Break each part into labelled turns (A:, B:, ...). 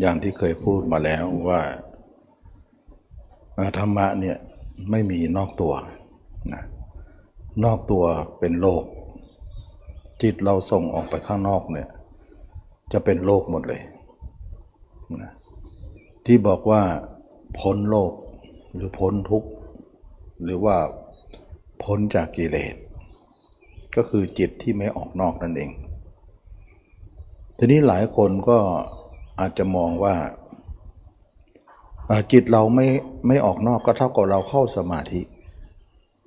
A: อย่างที่เคยพูดมาแล้วว่าธรรมะเนี่ยไม่มีนอกตัวนะนอกตัวเป็นโลก จิตเราส่งออกไปข้างนอกเนี่ยจะเป็นโลกหมดเลยนะที่บอกว่าพ้นโลกหรือพ้นทุกข์หรือว่าพ้นจากกิเลส ก็คือจิตที่ไม่ออกนอกนั่นเอง ทีนี้หลายคนก็ อาจจะมองว่าจิตเราไม่ไม่ออกนอกก็เท่ากับเราเข้าสมาธิ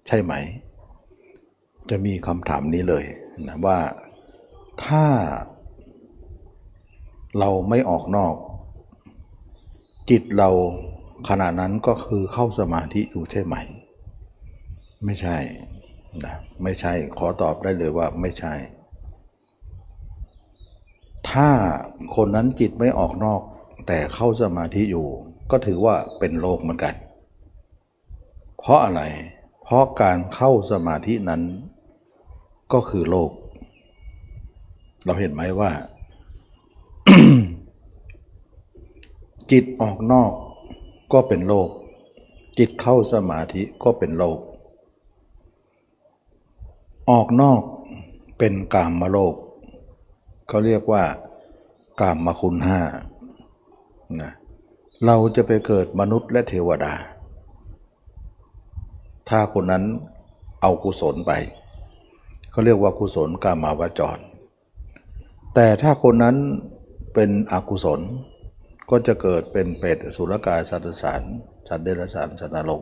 A: ใช่ไหม จะมีคำถามนี้เลยนะว่าถ้าเราไม่ออกนอก จิตเราขณะนั้นก็คือเข้าสมาธิอยู่ใช่ไหม ไม่ใช่นะไม่ใช่ขอตอบได้เลยว่าไม่ใช่ ถ้าคนนั้นจิตไม่ออกนอก แต่เข้าสมาธิอยู่ ก็ถือว่าเป็นโลกเหมือนกัน เพราะอะไร เพราะการเข้าสมาธินั้นก็คือโลก เราเห็นไหมว่า จิตออกนอกก็เป็นโลก จิตเข้าสมาธิก็เป็นโลก ออกนอกเป็นกามโลก เขาเรียกว่ากามมาคุณห้านะเราจะไปเกิดมนุษย์และเทวดา ถ้าคนนั้นเอากุศลไป เขาเรียกว่ากุศลกามาวจร แต่ถ้าคนนั้นเป็นอกุศล ก็จะเกิดเป็นเปรตสุรกายสัตว์สารสัตว์เดรัจฉานสัตว์นรก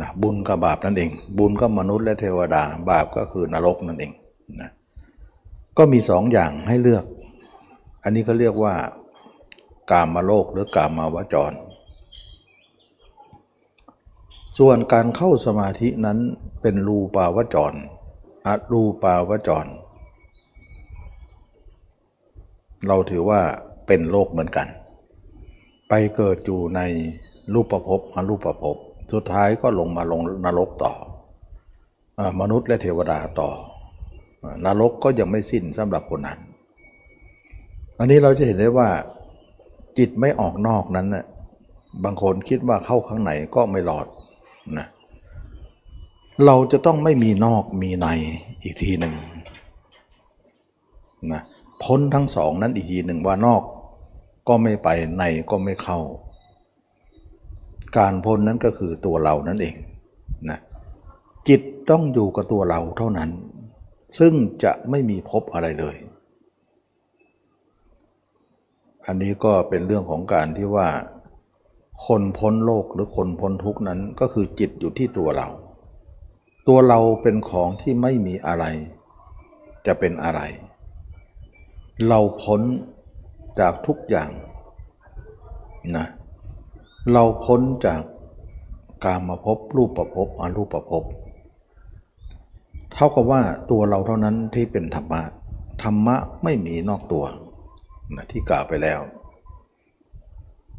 A: นะบุญกับบาปนั่นเอง บุญก็มนุษย์และเทวดา บาปก็คือนรกนั่นเองนะ ก็มีสองอย่างให้เลือก อันนี้ก็เรียกว่ากามาโลกหรือกามาวจร ส่วนการเข้าสมาธินั้นเป็นรูปาวจรอรูปาวจร เราถือว่าเป็นโลกเหมือนกัน ไปเกิดอยู่ในรูปประพอรูปประพสุดท้ายก็ลงมาลงนรกต่อมนุษย์และเทวดาต่อ นรกก็ยังไม่สิ้นสำหรับคนนั้น อันนี้เราจะเห็นได้ว่าจิตไม่ออกนอกนั้นนะบางคนคิดว่าเข้าข้างในก็ไม่หลอดนะเราจะต้องไม่มีนอกมีในอีกทีหนึ่งนะพ้นทั้งสองนั้นอีกทีหนึ่งว่านอกก็ไม่ไปในก็ไม่เข้า การพ้นนั้นก็คือตัวเรานั่นเองนะจิตต้องอยู่กับตัวเราเท่านั้น ซึ่งจะไม่มีพบอะไรเลย อันนี้ก็เป็นเรื่องของการที่ว่า คนพ้นโลกหรือคนพ้นทุกนั้นก็คือจิตอยู่ที่ตัวเรา ตัวเราเป็นของที่ไม่มีอะไร จะเป็นอะไร เราพ้นจากทุกอย่างนะเราพ้นจากการมาพบรูปประพบอรูปประพบ เท่ากับว่าตัวเราเท่านั้นที่เป็นธรรมะ ธรรมะไม่มีนอกตัวนะที่กล่าวไปแล้ว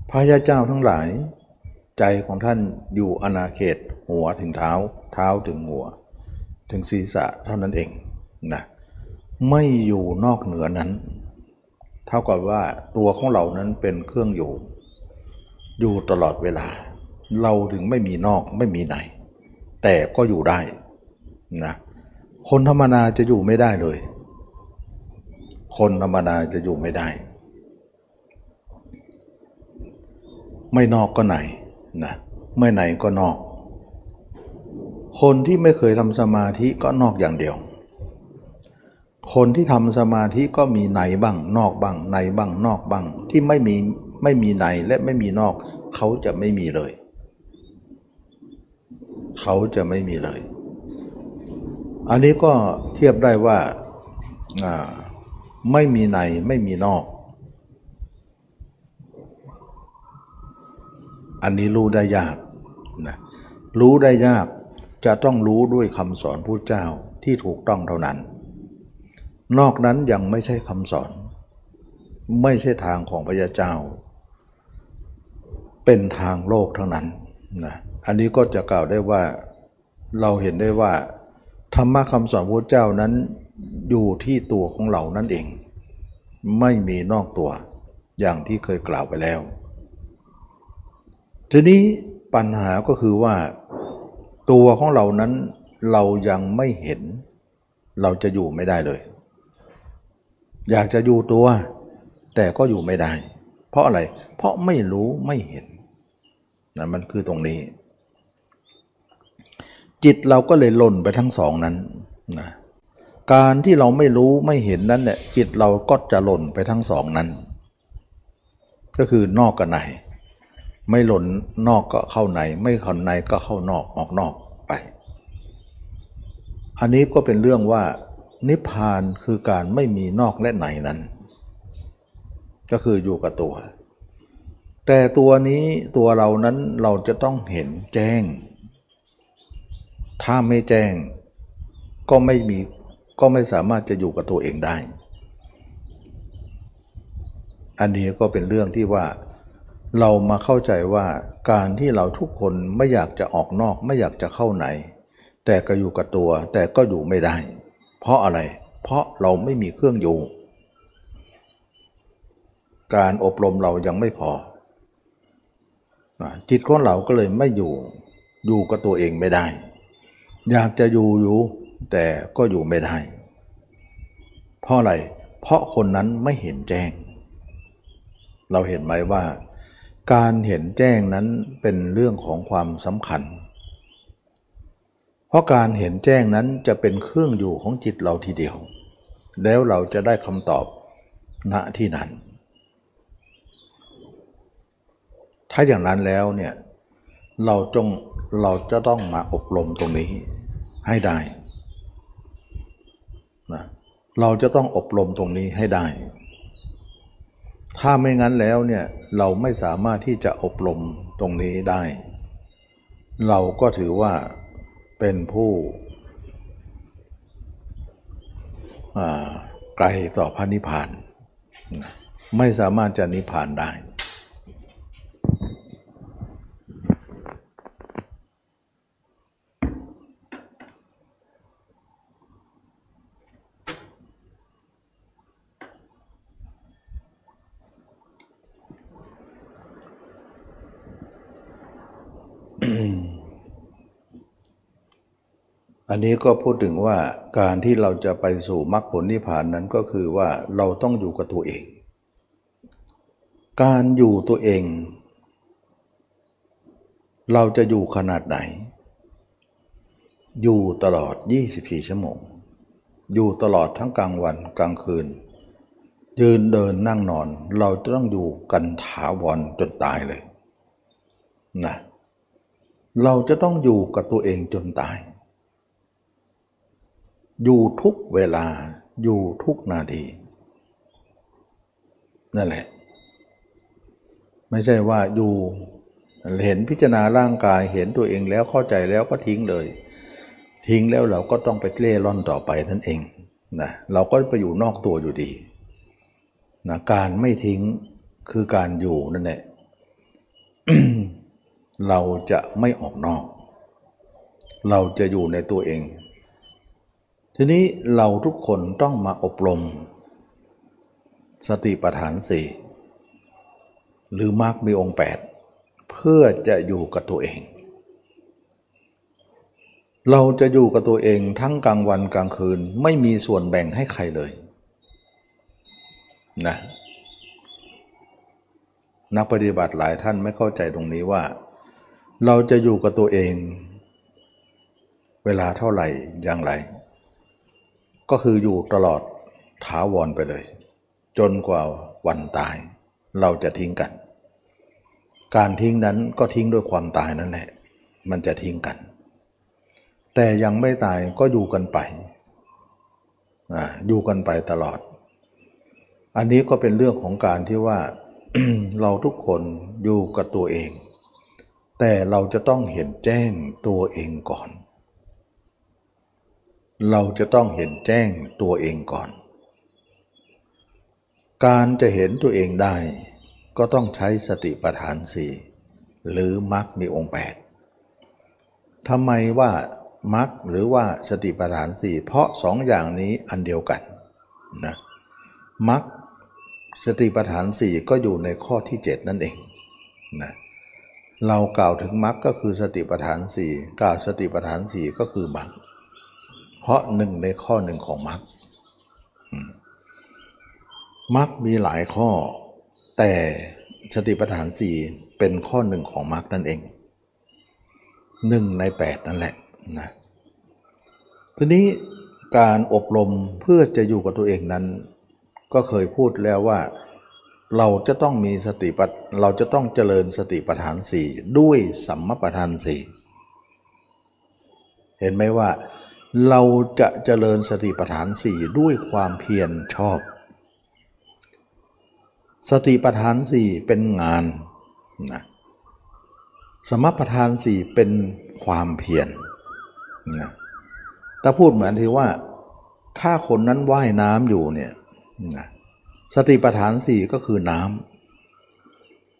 A: พระยาเจ้าทั้งหลาย ใจของท่านอยู่อนาเขต หัวถึงเท้า เท้าถึงหัว ถึงศีรษะเท่านั้นเองนะไม่อยู่นอกเหนือนั้น เท่ากับว่าตัวของเรานั้นเป็นเครื่องอยู่ อยู่ตลอดเวลา เราถึงไม่มีนอกไม่มีในแต่ก็อยู่ได้นะ คนธรรมดาจะอยู่ไม่ได้เลย คนธรรมดาจะอยู่ไม่ได้ ไม่นอกก็ไหนนะไม่ไหนก็นอก คนที่ไม่เคยทำสมาธิก็นอกอย่างเดียว คนที่ทำสมาธิก็มีในบ้าง นอกบ้างในบ้างนอกบ้าง ที่ไม่มีไม่มีในและไม่มีนอก เขาจะไม่มีเลย เขาจะไม่มีเลย อันนี้ก็เทียบได้ว่าไม่มีในไม่มีนอก อันนี้รู้ได้ยากนะรู้ได้ยากจะต้องรู้ด้วยคำสอนผู้เจ้าที่ถูกต้องเท่านั้น นอกนั้นยังไม่ใช่คำสอน ไม่ใช่ทางของพระยาเจ้า เป็นทางโลกทั้งนั้นนะอันนี้ก็จะกล่าวได้ว่าเราเห็นได้ว่า ธรรมะคำสอนพระเจ้านั้นอยู่ที่ตัวของเรานั่นเอง ไม่มีนอกตัวอย่างที่เคยกล่าวไปแล้ว ทีนี้ปัญหาก็คือว่า ตัวของเรานั้นเรายังไม่เห็น เราจะอยู่ไม่ได้เลย อยากจะอยู่ตัว แต่ก็อยู่ไม่ได้ เพราะอะไรเพราะไม่รู้ไม่เห็นนะมันคือตรงนี้ จิตเราก็เลยหล่นไปทั้งสองนั้นนะการที่เราไม่รู้ไม่เห็นนั้นเนี่ยจิตเราก็จะหล่นไปทั้งสองนั้น ก็คือนอกกับในไม่หล่นนอกก็เข้าใน ไม่เข้าในก็เข้านอกออกนอกไป อันนี้ก็เป็นเรื่องว่านิพพานคือการไม่มีนอกและในนั้น ก็คืออยู่กับตัว แต่ตัวนี้ตัวเรานั้นเราจะต้องเห็นแจ้ง ถ้าไม่แจ้งก็ไม่มีก็ไม่สามารถจะอยู่กับตัวเองได้ อันนี้ก็เป็นเรื่องที่ว่าเรามาเข้าใจว่าการที่เราทุกคนไม่อยากจะออกนอกไม่อยากจะเข้าไหน แต่ก็อยู่กับตัวแต่ก็อยู่ไม่ได้ เพราะอะไร เพราะเราไม่มีเครื่องอยู่ การอบรมเรายังไม่พอ จิตของเราก็เลยไม่อยู่อยู่กับตัวเองไม่ได้ อยากจะอยู่อยู่ แต่ก็อยู่ไม่ได้ เพราะอะไร เพราะคนนั้นไม่เห็นแจ้ง เราเห็นไหมว่า การเห็นแจ้งนั้นเป็นเรื่องของความสำคัญ เพราะการเห็นแจ้งนั้นจะเป็นเครื่องอยู่ของจิตเราทีเดียว แล้วเราจะได้คำตอบณที่นั้น ถ้าอย่างนั้นแล้วเนี่ยเราจงเราจะต้องมาอบรมตรงนี้ ให้ได้นะเราจะต้องอบรมตรงนี้ให้ได้ ถ้าไม่งั้นแล้วเนี่ยเราไม่สามารถที่จะอบรมตรงนี้ได้ เราก็ถือว่าเป็นผู้ไกลต่อพระนิพพาน ไม่สามารถจะนิพพานได้ อันนี้ก็พูดถึงว่าการที่เราจะไปสู่มรรคผลนิพพานนั้นก็คือว่าเราต้องอยู่กับตัวเอง การอยู่ตัวเอง เราจะอยู่ขนาดไหน อยู่ตลอด 24 ชั่วโมง อยู่ตลอดทั้งกลางวันกลางคืน ยืนเดินนั่งนอน เราจะต้องอยู่กันถาวรจนตายเลยนะ เราจะต้องอยู่กับตัวเองจนตาย อยู่ทุกเวลา อยู่ทุกนาที นั่นแหละ ไม่ใช่ว่าอยู่เห็นพิจารณาร่างกายเห็นตัวเองแล้วเข้าใจแล้วก็ทิ้งเลย ทิ้งแล้วเราก็ต้องไปเล่ร่อนต่อไปนั่นเองนะเราก็ไปอยู่นอกตัวอยู่ดีนะการไม่ทิ้งคือการอยู่นั่นแหละ เราจะไม่ออกนอก เราจะอยู่ในตัวเอง ทีนี้เราทุกคนต้องมาอบรม สติปัฏฐานสี่หรือมรรคมีองค์แปดเพื่อจะอยู่กับตัวเอง เราจะอยู่กับตัวเองทั้งกลางวันกลางคืนไม่มีส่วนแบ่งให้ใครเลยนะนักปฏิบัติหลายท่านไม่เข้าใจตรงนี้ว่า เราจะอยู่กับตัวเอง เวลาเท่าไหร่อย่างไร ก็คืออยู่ตลอดถาวรไปเลย จนกว่าวันตาย เราจะทิ้งกัน การทิ้งนั้นก็ทิ้งด้วยความตายนั่นแหละ มันจะทิ้งกัน แต่ยังไม่ตายก็อยู่กันไปอยู่กันไปตลอด อันนี้ก็เป็นเรื่องของการที่ว่าเราทุกคนอยู่กับตัวเอง แต่เราจะต้องเห็นแจ้งตัวเองก่อน เราจะต้องเห็นแจ้งตัวเองก่อน การจะเห็นตัวเองได้ ก็ต้องใช้สติปัฏฐานสี่หรือมรรคมีองค์แปดทำไมว่ามรรคหรือว่าสติปัฏฐานสี่เพราะสองอย่างนี้อันเดียวกันนะมรรคสติปัฏฐานสี่ก็อยู่ในข้อที่ 7 นั่นเองนะเเรากล่าวถึงมรรคก็คือสติปัฏฐานสี่กล่าวสติปัฏฐานสี่ก็คือมรรคเพราะหนึ่งในข้อหนึ่งของมรรคมรรคมีหลายข้อ แต่สติปัฏฐานสี่เป็นข้อหนึ่งของมรรคนั่นเองหนึ่งในแปดนั่นแหละนะทีนี้การอบรมเพื่อจะอยู่กับตัวเองนั้น ก็เคยพูดแล้วว่า เราจะต้องมีสติปัเราจะต้องเจริญสติปัฏฐานสี่ด้วยสัมมปัฏฐานสี่เห็นไหมว่า เราจะเจริญสติปัฏฐานสี่ด้วยความเพียรชอบ สติปัฏฐานสี่เป็นงานนะสมปัฏฐานสี่เป็นความเพียรนะถ้าพูดเหมือนที่ว่า ถ้าคนนั้นว่ายน้ำอยู่เนี่ยนะ สติปัฏฐานสี่ก็คือน้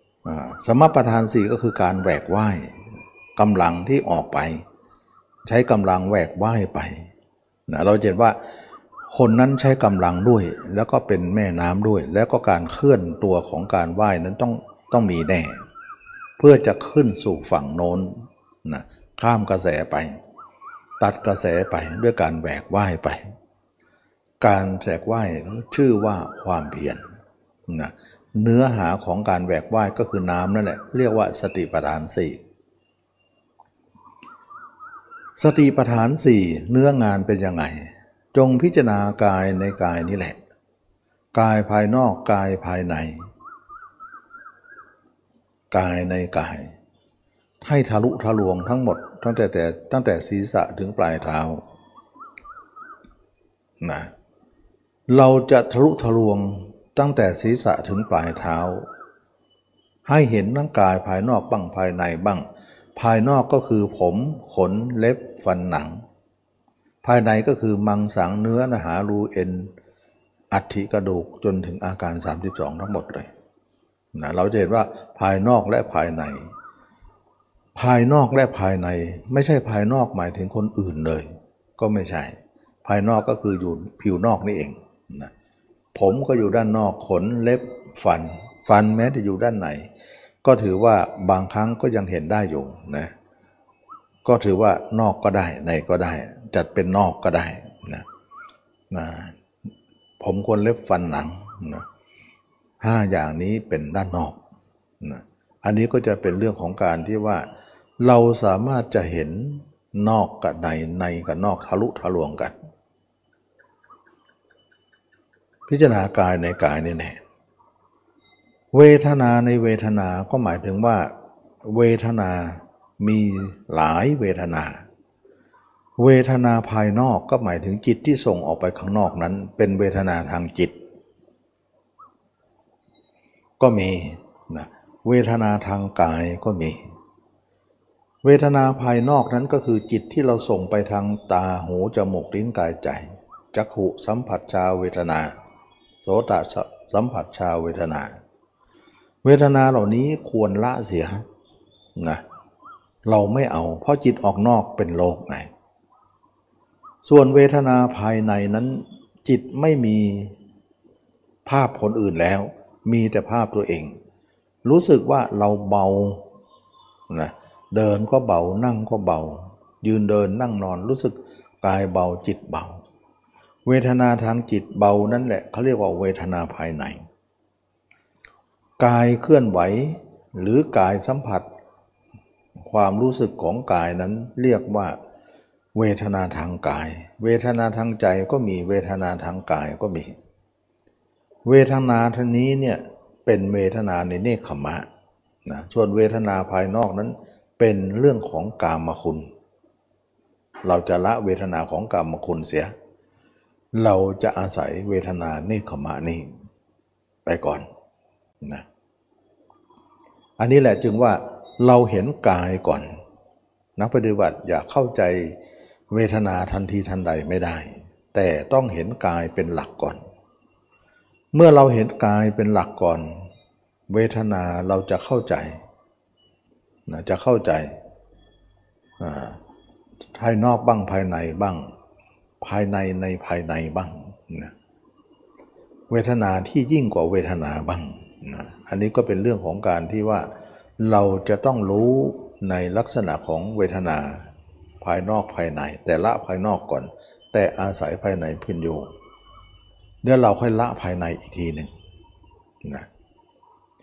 A: ำสมปัฏฐานสี่ก็คือการแหวกว่ายกำลังที่ออกไป ใช้กำลังแหวกว่ายไปนะเราเห็นว่าคนนั้นใช้กำลังด้วย แล้วก็เป็นแม่น้ำด้วย แล้วก็การเคลื่อนตัวของการว่ายนั้นต้องต้องมีแน่ เพื่อจะขึ้นสู่ฝั่งโน้นนะข้ามกระแสไป ตัดกระแสไปด้วยการแหวกว่ายไป การแหวกว่ายชื่อว่าความเพียรนะเนื้อหาของการแหวกว่ายก็คือน้ำนั่นแหละเรียกว่าสติปัฏฐานสี่สติปัฏฐานสี่เนื้องานเป็นยังไง จงพิจารณากายในกายนี่แหละ กายภายนอกกายภายใน กายในกาย ให้ทะลุทะลวงทั้งหมด ตั้งแต่แต่ตั้งแต่ศีรษะถึงปลายเท้านะ เราจะทะลุทะลวงตั้งแต่ศีรษะถึงปลายเท้า ให้เห็นร่างกายภายนอกบ้างภายในบ้าง ภายนอกก็คือผมขนเล็บฟันหนัง ภายในก็คือมังสังเนื้อนะหารูเอ็น อัฐิกระดูกจนถึงอาการ 32 ทั้งหมดเลยนะเราจะเห็นว่าภายนอกและภายใน ภายนอกและภายในไม่ใช่ภายนอกหมายถึงคนอื่นเลย ก็ไม่ใช่ ภายนอกก็คืออยู่ผิวนอกนี่เอง นะผมก็อยู่ด้านนอกขนเล็บฟัน ฟันแม้จะอยู่ด้านในก็ถือว่าบางครั้งก็ยังเห็นได้อยู่นะก็ถือว่านอกก็ได้ในก็ได้ จัดเป็นนอกก็ได้นะนะผมควรเล็บฟันหนังนะห้าอย่างนี้เป็นด้านนอกนะอันนี้ก็จะเป็นเรื่องของการที่ว่า เราสามารถจะเห็นนอกกับในในกับนอกทะลุทะลวงกัน พิจารณากายในกายนี่แน่เวทนาในเวทนาก็หมายถึงว่า เวทนามีหลายเวทนา เวทนาภายนอกก็หมายถึงจิตที่ส่งออกไปข้างนอกนั้น เป็นเวทนาทางจิต ก็มีนะเวทนาทางกายก็มี เวทนาภายนอกนั้นก็คือจิตที่เราส่งไปทางตาหูจมูกลิ้นกายใจจักขุสัมผัสชาเวทนา โสตสัมผัสชาเวทนา เวทนาเหล่านี้ควรละเสียนะเราไม่เอา เพราะจิตออกนอกเป็นโลกไงส่วนเวทนาภายในนั้นจิตไม่มีภาพคนอื่นแล้ว มีแต่ภาพตัวเอง รู้สึกว่าเราเบานะเดินก็เบานั่งก็เบา ยืนเดินนั่งนอนรู้สึกกายเบาจิตเบา เวทนาทางจิตเบานั่นแหละเขาเรียกว่าเวทนาภายใน กายเคลื่อนไหวหรือกายสัมผัส ความรู้สึกของกายนั้นเรียกว่า เวทนาทางกาย เวทนาทางใจก็มีเวทนาทางกายก็มี เวทนาท่านี้เนี่ยเป็นเวทนาในเนคขมะนะส่วนเวทนาภายนอกนั้นเป็นเรื่องของกามคุณ เราจะละเวทนาของกามคุณเสีย เราจะอาศัยเวทนาเนคขมานี้ไปก่อนนะอันนี้แหละจึงว่าเราเห็นกายก่อน นักปฏิบัติอย่าเข้าใจเวทนาทันทีทันใดไม่ได้ แต่ต้องเห็นกายเป็นหลักก่อน เมื่อเราเห็นกายเป็นหลักก่อน เวทนาเราจะเข้าใจนะจะเข้าใจภายนอกบ้างภายในบ้าง ภายในในภายในบ้างนะเวทนาที่ยิ่งกว่าเวทนาบ้างนะอันนี้ก็เป็นเรื่องของการที่ว่า เราจะต้องรู้ในลักษณะของเวทนาภายนอกภายใน แต่ละภายนอกก่อน แต่อาศัยภายในพื้นอยู่เดี๋ยวเราค่อยละภายในอีกทีหนึ่งนะ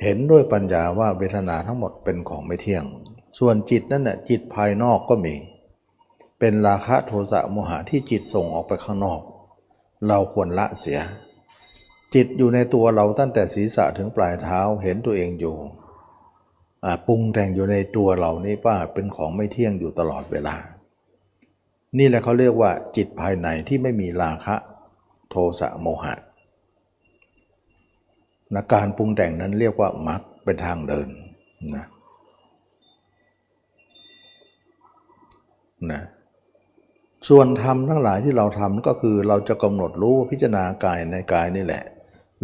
A: เห็นด้วยปัญญาว่าเวทนาทั้งหมดเป็นของไม่เที่ยง ส่วนจิตนั่นน่ะจิตภายนอกก็มี เป็นราคะโทสะโมหะที่จิตส่งออกไปข้างนอก เราควรละเสีย จิตอยู่ในตัวเราตั้งแต่ศีรษะถึงปลายเท้าเห็นตัวเองอยู่ปรุงแต่งอยู่ในตัวเรานี่ว่าเป็นของไม่เที่ยงอยู่ตลอดเวลา นี่แหละเขาเรียกว่าจิตภายในที่ไม่มีราคะโทสะโมหะนะการปรุงแต่งนั้นเรียกว่ามรรคเป็นทางเดินนะนะ ส่วนธรรมทั้งหลายที่เราทำก็คือเราจะกำหนดรู้พิจารณากายในกายนี่แหละ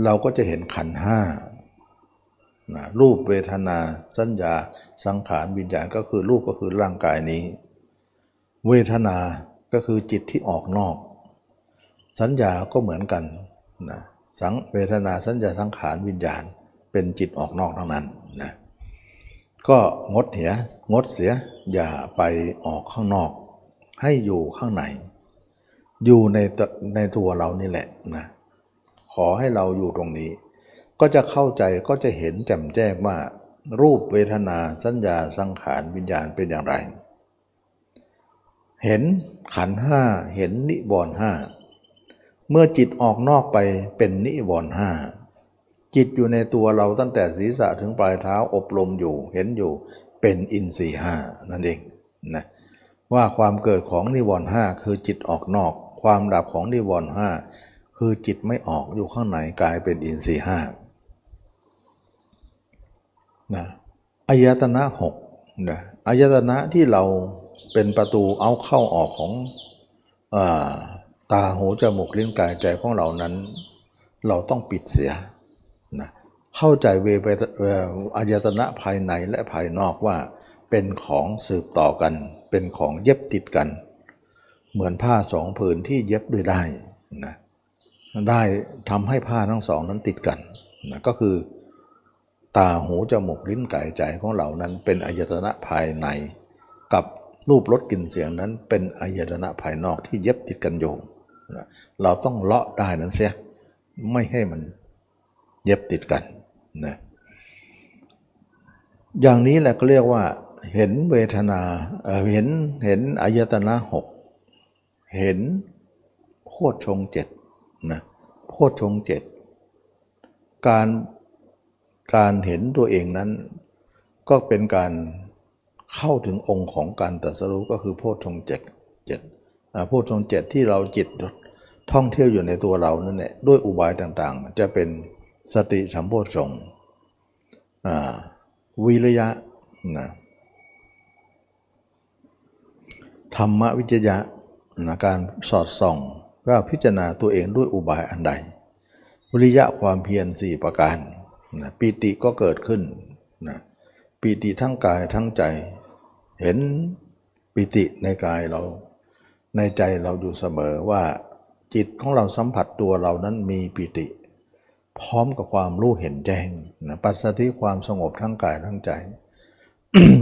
A: เราก็จะเห็นขันห้านะรูปเวทนา สัญญา สังขารวิญญาณก็คือรูปก็คือร่างกายนี้ เวทนาก็คือจิตที่ออกนอก สัญญาก็เหมือนกันนะสังเวทนาสัญญาสังขารวิญญาณเป็นจิตออกนอกทั้งนั้นนะก็งดเหียงดเสียอย่าไปออกข้างนอก ให้อยู่ข้างในอยู่ในในตัวเรานี่แหละนะขอให้เราอยู่ตรงนี้ ก็จะเข้าใจก็จะเห็นแจ่มแจ้งว่า รูปเวทนาสัญญาสังขารวิญญาณเป็นอย่างไร เห็นขันห้าเห็นนิบอนห้าเมื่อจิตออกนอกไปเป็นนิวรณ์ห้าจิตอยู่ในตัวเราตั้งแต่ศีรษะถึงปลายเท้าอบรมอยู่เห็นอยู่เป็นอินทรีห้านั่นเองนะ ว่าความเกิดของนิวรณ์ห้าคือจิตออกนอก ความดับของนิวรณ์ห้าคือจิตไม่ออกอยู่ข้างในกลายเป็นอินทรีห้านะอายตนะหกนะอายตนะที่เราเป็นประตูเอาเข้าออกของอาตาหูจมูกลิ้นกายใจของเรานั้น เราต้องปิดเสียนะเข้าใจเวไปอายตนะภายในและภายนอกว่าเป็นของสืบต่อกัน เป็นของเย็บติดกัน เหมือนผ้าสองผืนที่เย็บด้วยได้นะได้ทำให้ผ้าทั้งสองนั้นติดกันนะก็คือ ตาหูจมูกลิ้นกายใจของเรานั้นเป็นอายตนะภายใน กับรูปรสกลิ่นเสียงนั้นเป็นอายตนะภายนอกที่เย็บติดกันอยู่เราต้องเลาะได้นั้นเสียไม่ให้มันเย็บติดกันนะอย่างนี้แหละก็เรียกว่า เห็นเวทนาเห็นเห็นอายตนะหกเห็นโพชฌงเจ็ดนะโพชฌงเจ็ดการการเห็นตัวเองนั้น ก็เป็นการเข้าถึงองค์ของการตรัสรู้ก็คือโพชฌงเจ็ดเจ็ดโพชฌงเจ็ดที่เราจิตท่องเที่ยวอยู่ในตัวเรานั่นแหละด้วยอุบายต่างๆ จะเป็นสติสัมโพชงวิริยะนะ ธรรมวิจยะนะการสอดส่องว่าพิจารณาตัวเองด้วยอุบายอันใด วิริยะความเพียรสี่ประการนะปีติก็เกิดขึ้นนะปีติทั้งกายทั้งใจ เห็นปิติในกายเราในใจเราอยู่เสมอว่าจิตของเราสัมผัสตัวเรานั้นมีปิติ พร้อมกับความรู้เห็นแจ้งนะปัสสติความสงบทั้งกายทั้งใจ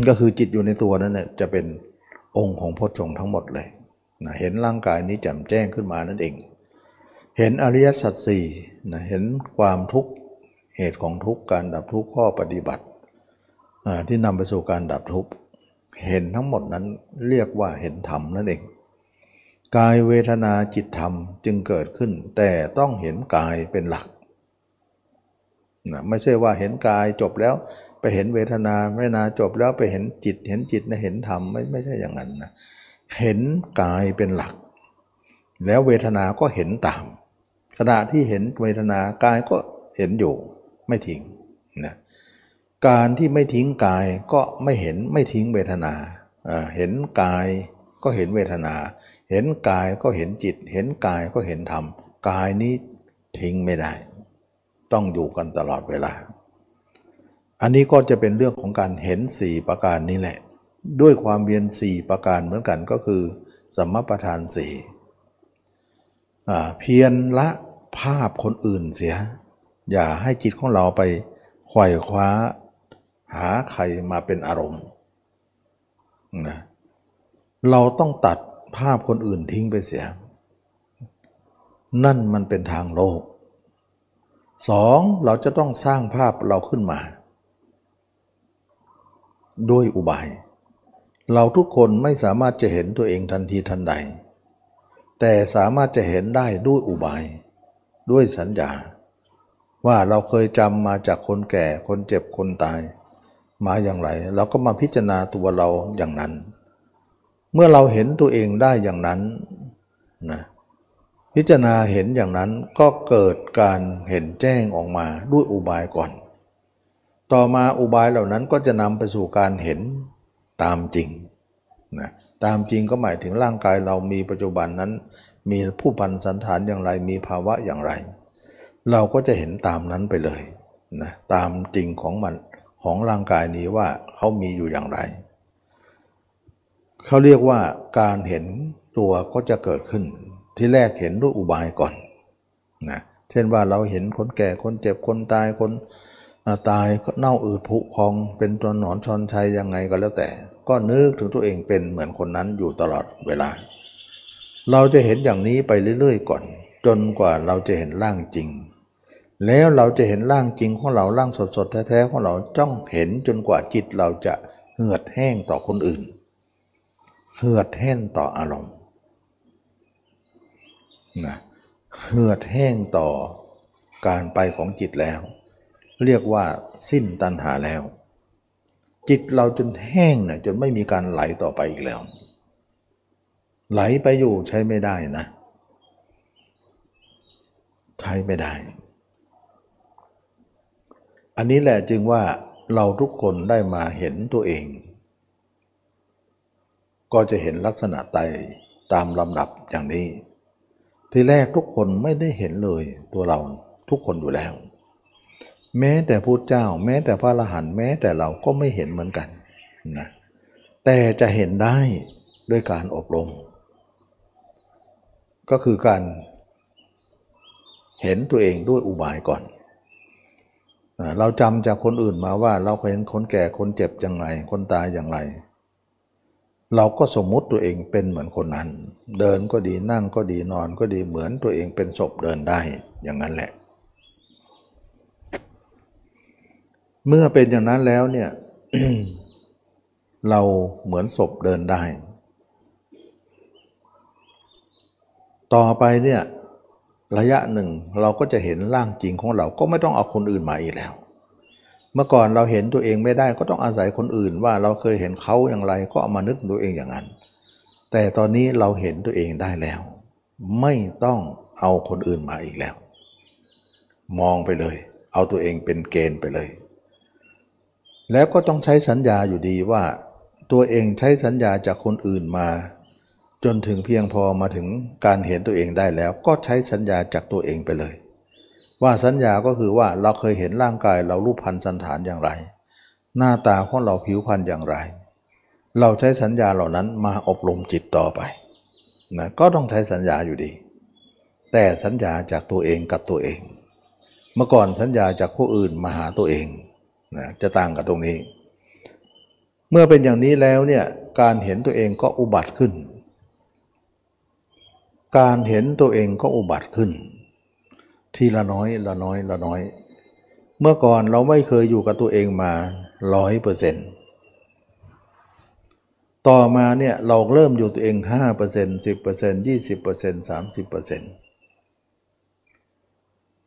A: ก็คือจิตอยู่ในตัวนั้นเนี่ยจะเป็น องค์ของพจงทั้งหมดเลยนะเห็นร่างกายนี้แจ่มแจ้งขึ้นมานั่นเอง เห็นอริยสัจสี่นะเห็นความทุกข์เหตุของทุกข์การดับทุกข์ข้อปฏิบัติที่นำไปสู่การดับทุกข์เห็นทั้งหมดนั้นเรียกว่าเห็นธรรมนั่นเองกายเวทนาจิตธรรมจึงเกิดขึ้น แต่ต้องเห็นกายเป็นหลักนะไม่ใช่ว่าเห็นกายจบแล้ว เห็นเวทนาเวทนาจบแล้วไปเห็นจิต เห็นจิตนะเห็นธรรมไม่ไม่ใช่อย่างนั้นนะเห็นกายเป็นหลัก แล้วเวทนาก็เห็นตาม ขณะที่เห็นเวทนากายก็เห็นอยู่ไม่ทิ้งนะการที่ไม่ทิ้งกายก็ไม่เห็นไม่ทิ้งเวทนาเห็นกายก็เห็นเวทนา เห็นกายก็เห็นจิต เห็นกายก็เห็นธรรมกายนี้ทิ้งไม่ได้ ต้องอยู่กันตลอดเวลา อันนี้ก็จะเป็นเรื่องของการเห็นสี่ประการนี้แหละ ด้วยความเวียนสี่ประการเหมือนกันก็คือสมประทานสี่เพียรละภาพคนอื่นเสีย อย่าให้จิตของเราไปไขว่คว้า หาใครมาเป็นอารมณ์นะเราต้องตัดภาพคนอื่นทิ้งไปเสีย นั่นมันเป็นทางโลกสองเราจะต้องสร้างภาพเราขึ้นมา ด้วยอุบาย เราทุกคนไม่สามารถจะเห็นตัวเองทันทีทันใด แต่สามารถจะเห็นได้ด้วยอุบาย ด้วยสัญญา ว่าเราเคยจำมาจากคนแก่คนเจ็บคนตาย มาอย่างไร เราก็มาพิจารณาตัวเราอย่างนั้น เมื่อเราเห็นตัวเองได้อย่างนั้นนะพิจารณาเห็นอย่างนั้นก็เกิดการเห็นแจ้งออกมาด้วยอุบายก่อน ต่อมาอุบายเหล่านั้นก็จะนำไปสู่การเห็นตามจริงนะตามจริงก็หมายถึงร่างกายเรามีปัจจุบันนั้น มีผู้พันสันฐานอย่างไรมีภาวะอย่างไร เราก็จะเห็นตามนั้นไปเลยนะตามจริงของมันของร่างกายนี้ว่าเขามีอยู่อย่างไร เขาเรียกว่าการเห็นตัวก็จะเกิดขึ้น ที่แรกเห็นด้วยอุบายก่อนนะเช่นว่าเราเห็นคนแก่คนเจ็บคนตายคน ตายเน่าอืดผุพอง เป็นตัวหนอนชอนชัยยังไงก็แล้วแต่ ก็นึกถึงตัวเองเป็นเหมือนคนนั้นอยู่ตลอดเวลา เราจะเห็นอย่างนี้ไปเรื่อยๆก่อน จนกว่าเราจะเห็นร่างจริง แล้วเราจะเห็นร่างจริงของเราร่างสดๆแท้ๆของเราจ้องเห็นจนกว่าจิตเราจะเหือดแห้งต่อคนอื่น เหือดแห้งต่ออารมณ์นะเหือดแห้งต่อการไปของจิตแล้ว เรียกว่าสิ้นตัณหาแล้ว จิตเราจนแห้งเนี่ยจนไม่มีการไหลต่อไปอีกแล้ว ไหลไปอยู่ใช้ไม่ได้นะ ใช้ไม่ได้ อันนี้แหละจึงว่าเราทุกคนได้มาเห็นตัวเอง ก็จะเห็นลักษณะไตตามลำดับอย่างนี้ ทีแรกทุกคนไม่ได้เห็นเลยตัวเราทุกคนอยู่แล้ว แม้แต่พุทธเจ้า แม้แต่พระอรหันต์แม้แต่เราก็ไม่เห็นเหมือนกันนะแต่จะเห็นได้ด้วยการอบรม ก็คือการเห็นตัวเองด้วยอุบายก่อน เราจำจากคนอื่นมาว่าเราเห็นคนแก่คนเจ็บอย่างไร คนตายอย่างไร เราก็สมมุติตัวเองเป็นเหมือนคนนั้น เดินก็ดีนั่งก็ดีนอนก็ดีเหมือนตัวเองเป็นศพเดินได้อย่างนั้นแหละ เมื่อเป็นอย่างนั้นแล้วเนี่ยเราเหมือนศพเดินได้ ต่อไปเนี่ยระยะหนึ่งเราก็จะเห็นร่างจริงของเราก็ไม่ต้องเอาคนอื่นมาอีกแล้ว เมื่อก่อนเราเห็นตัวเองไม่ได้ก็ต้องอาศัยคนอื่นว่าเราเคยเห็นเขาอย่างไรก็เอามานึกตัวเองอย่างนั้น แต่ตอนนี้เราเห็นตัวเองได้แล้ว ไม่ต้องเอาคนอื่นมาอีกแล้ว มองไปเลย เอาตัวเองเป็นเกณฑ์ไปเลย แล้วก็ต้องใช้สัญญาอยู่ดีว่า ตัวเองใช้สัญญาจากคนอื่นมา จนถึงเพียงพอมาถึงการเห็นตัวเองได้แล้ว ก็ใช้สัญญาจากตัวเองไปเลย ว่าสัญญาก็คือว่าเราเคยเห็นร่างกายเรารูปพันธ์สันฐานอย่างไร หน้าตาของเราผิวพรรณอย่างไร เราใช้สัญญาเหล่านั้นมาอบรมจิตต่อไปนะก็ต้องใช้สัญญาอยู่ดี แต่สัญญาจากตัวเองกับตัวเอง เมื่อก่อนสัญญาจากผู้อื่นมาหาตัวเอง นะจะต่างกับตรงนี้ เมื่อเป็นอย่างนี้แล้วเนี่ยการเห็นตัวเองก็อุบัติขึ้น การเห็นตัวเองก็อุบัติขึ้น ทีละน้อยละน้อยละน้อย เมื่อก่อนเราไม่เคยอยู่กับตัวเองมาร้อยเปอร์เซ็นต์ต่อมาเนี่ยเราเริ่มอยู่ตัวเองห้าเปอร์เซ็นต์สิบเปอร์เซ็นต์ยี่สิบเปอร์เซ็นต์สามสิบเปอร์เซ็นต์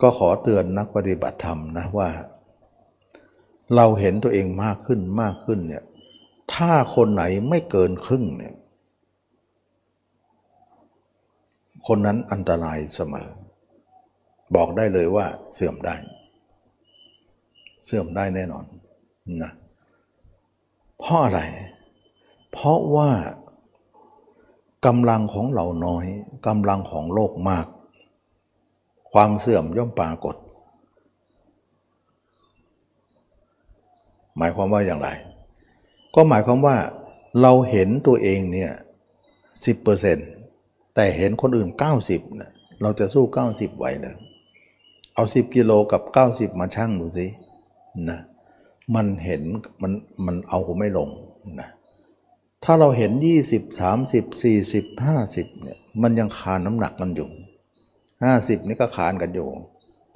A: ก็ขอเตือนนักปฏิบัติธรรมนะว่า เราเห็นตัวเองมากขึ้นมากขึ้นเนี่ย ถ้าคนไหนไม่เกินครึ่งเนี่ย คนนั้นอันตรายเสมอ บอกได้เลยว่าเสื่อมได้ เสื่อมได้แน่นอนนะเพราะอะไร เพราะว่ากำลังของเราน้อยกำลังของโลกมาก ความเสื่อมย่อมปรากฏ หมายความว่าอย่างไร ก็หมายความว่าเราเห็นตัวเองเนี่ยสิบเปอร์เซ็นต์แต่เห็นคนอื่น 90นะเราจะสู้ 90ไหวเลยเอา 10กิโลกับ 90 มาชั่งดูสินะมันเห็นมันมันเอาไม่ลงนะถ้าเราเห็น 20 30 40 50เนี่ยมันยังคานน้ำหนักกันอยู่ 50 นี่ก็คานกันอยู่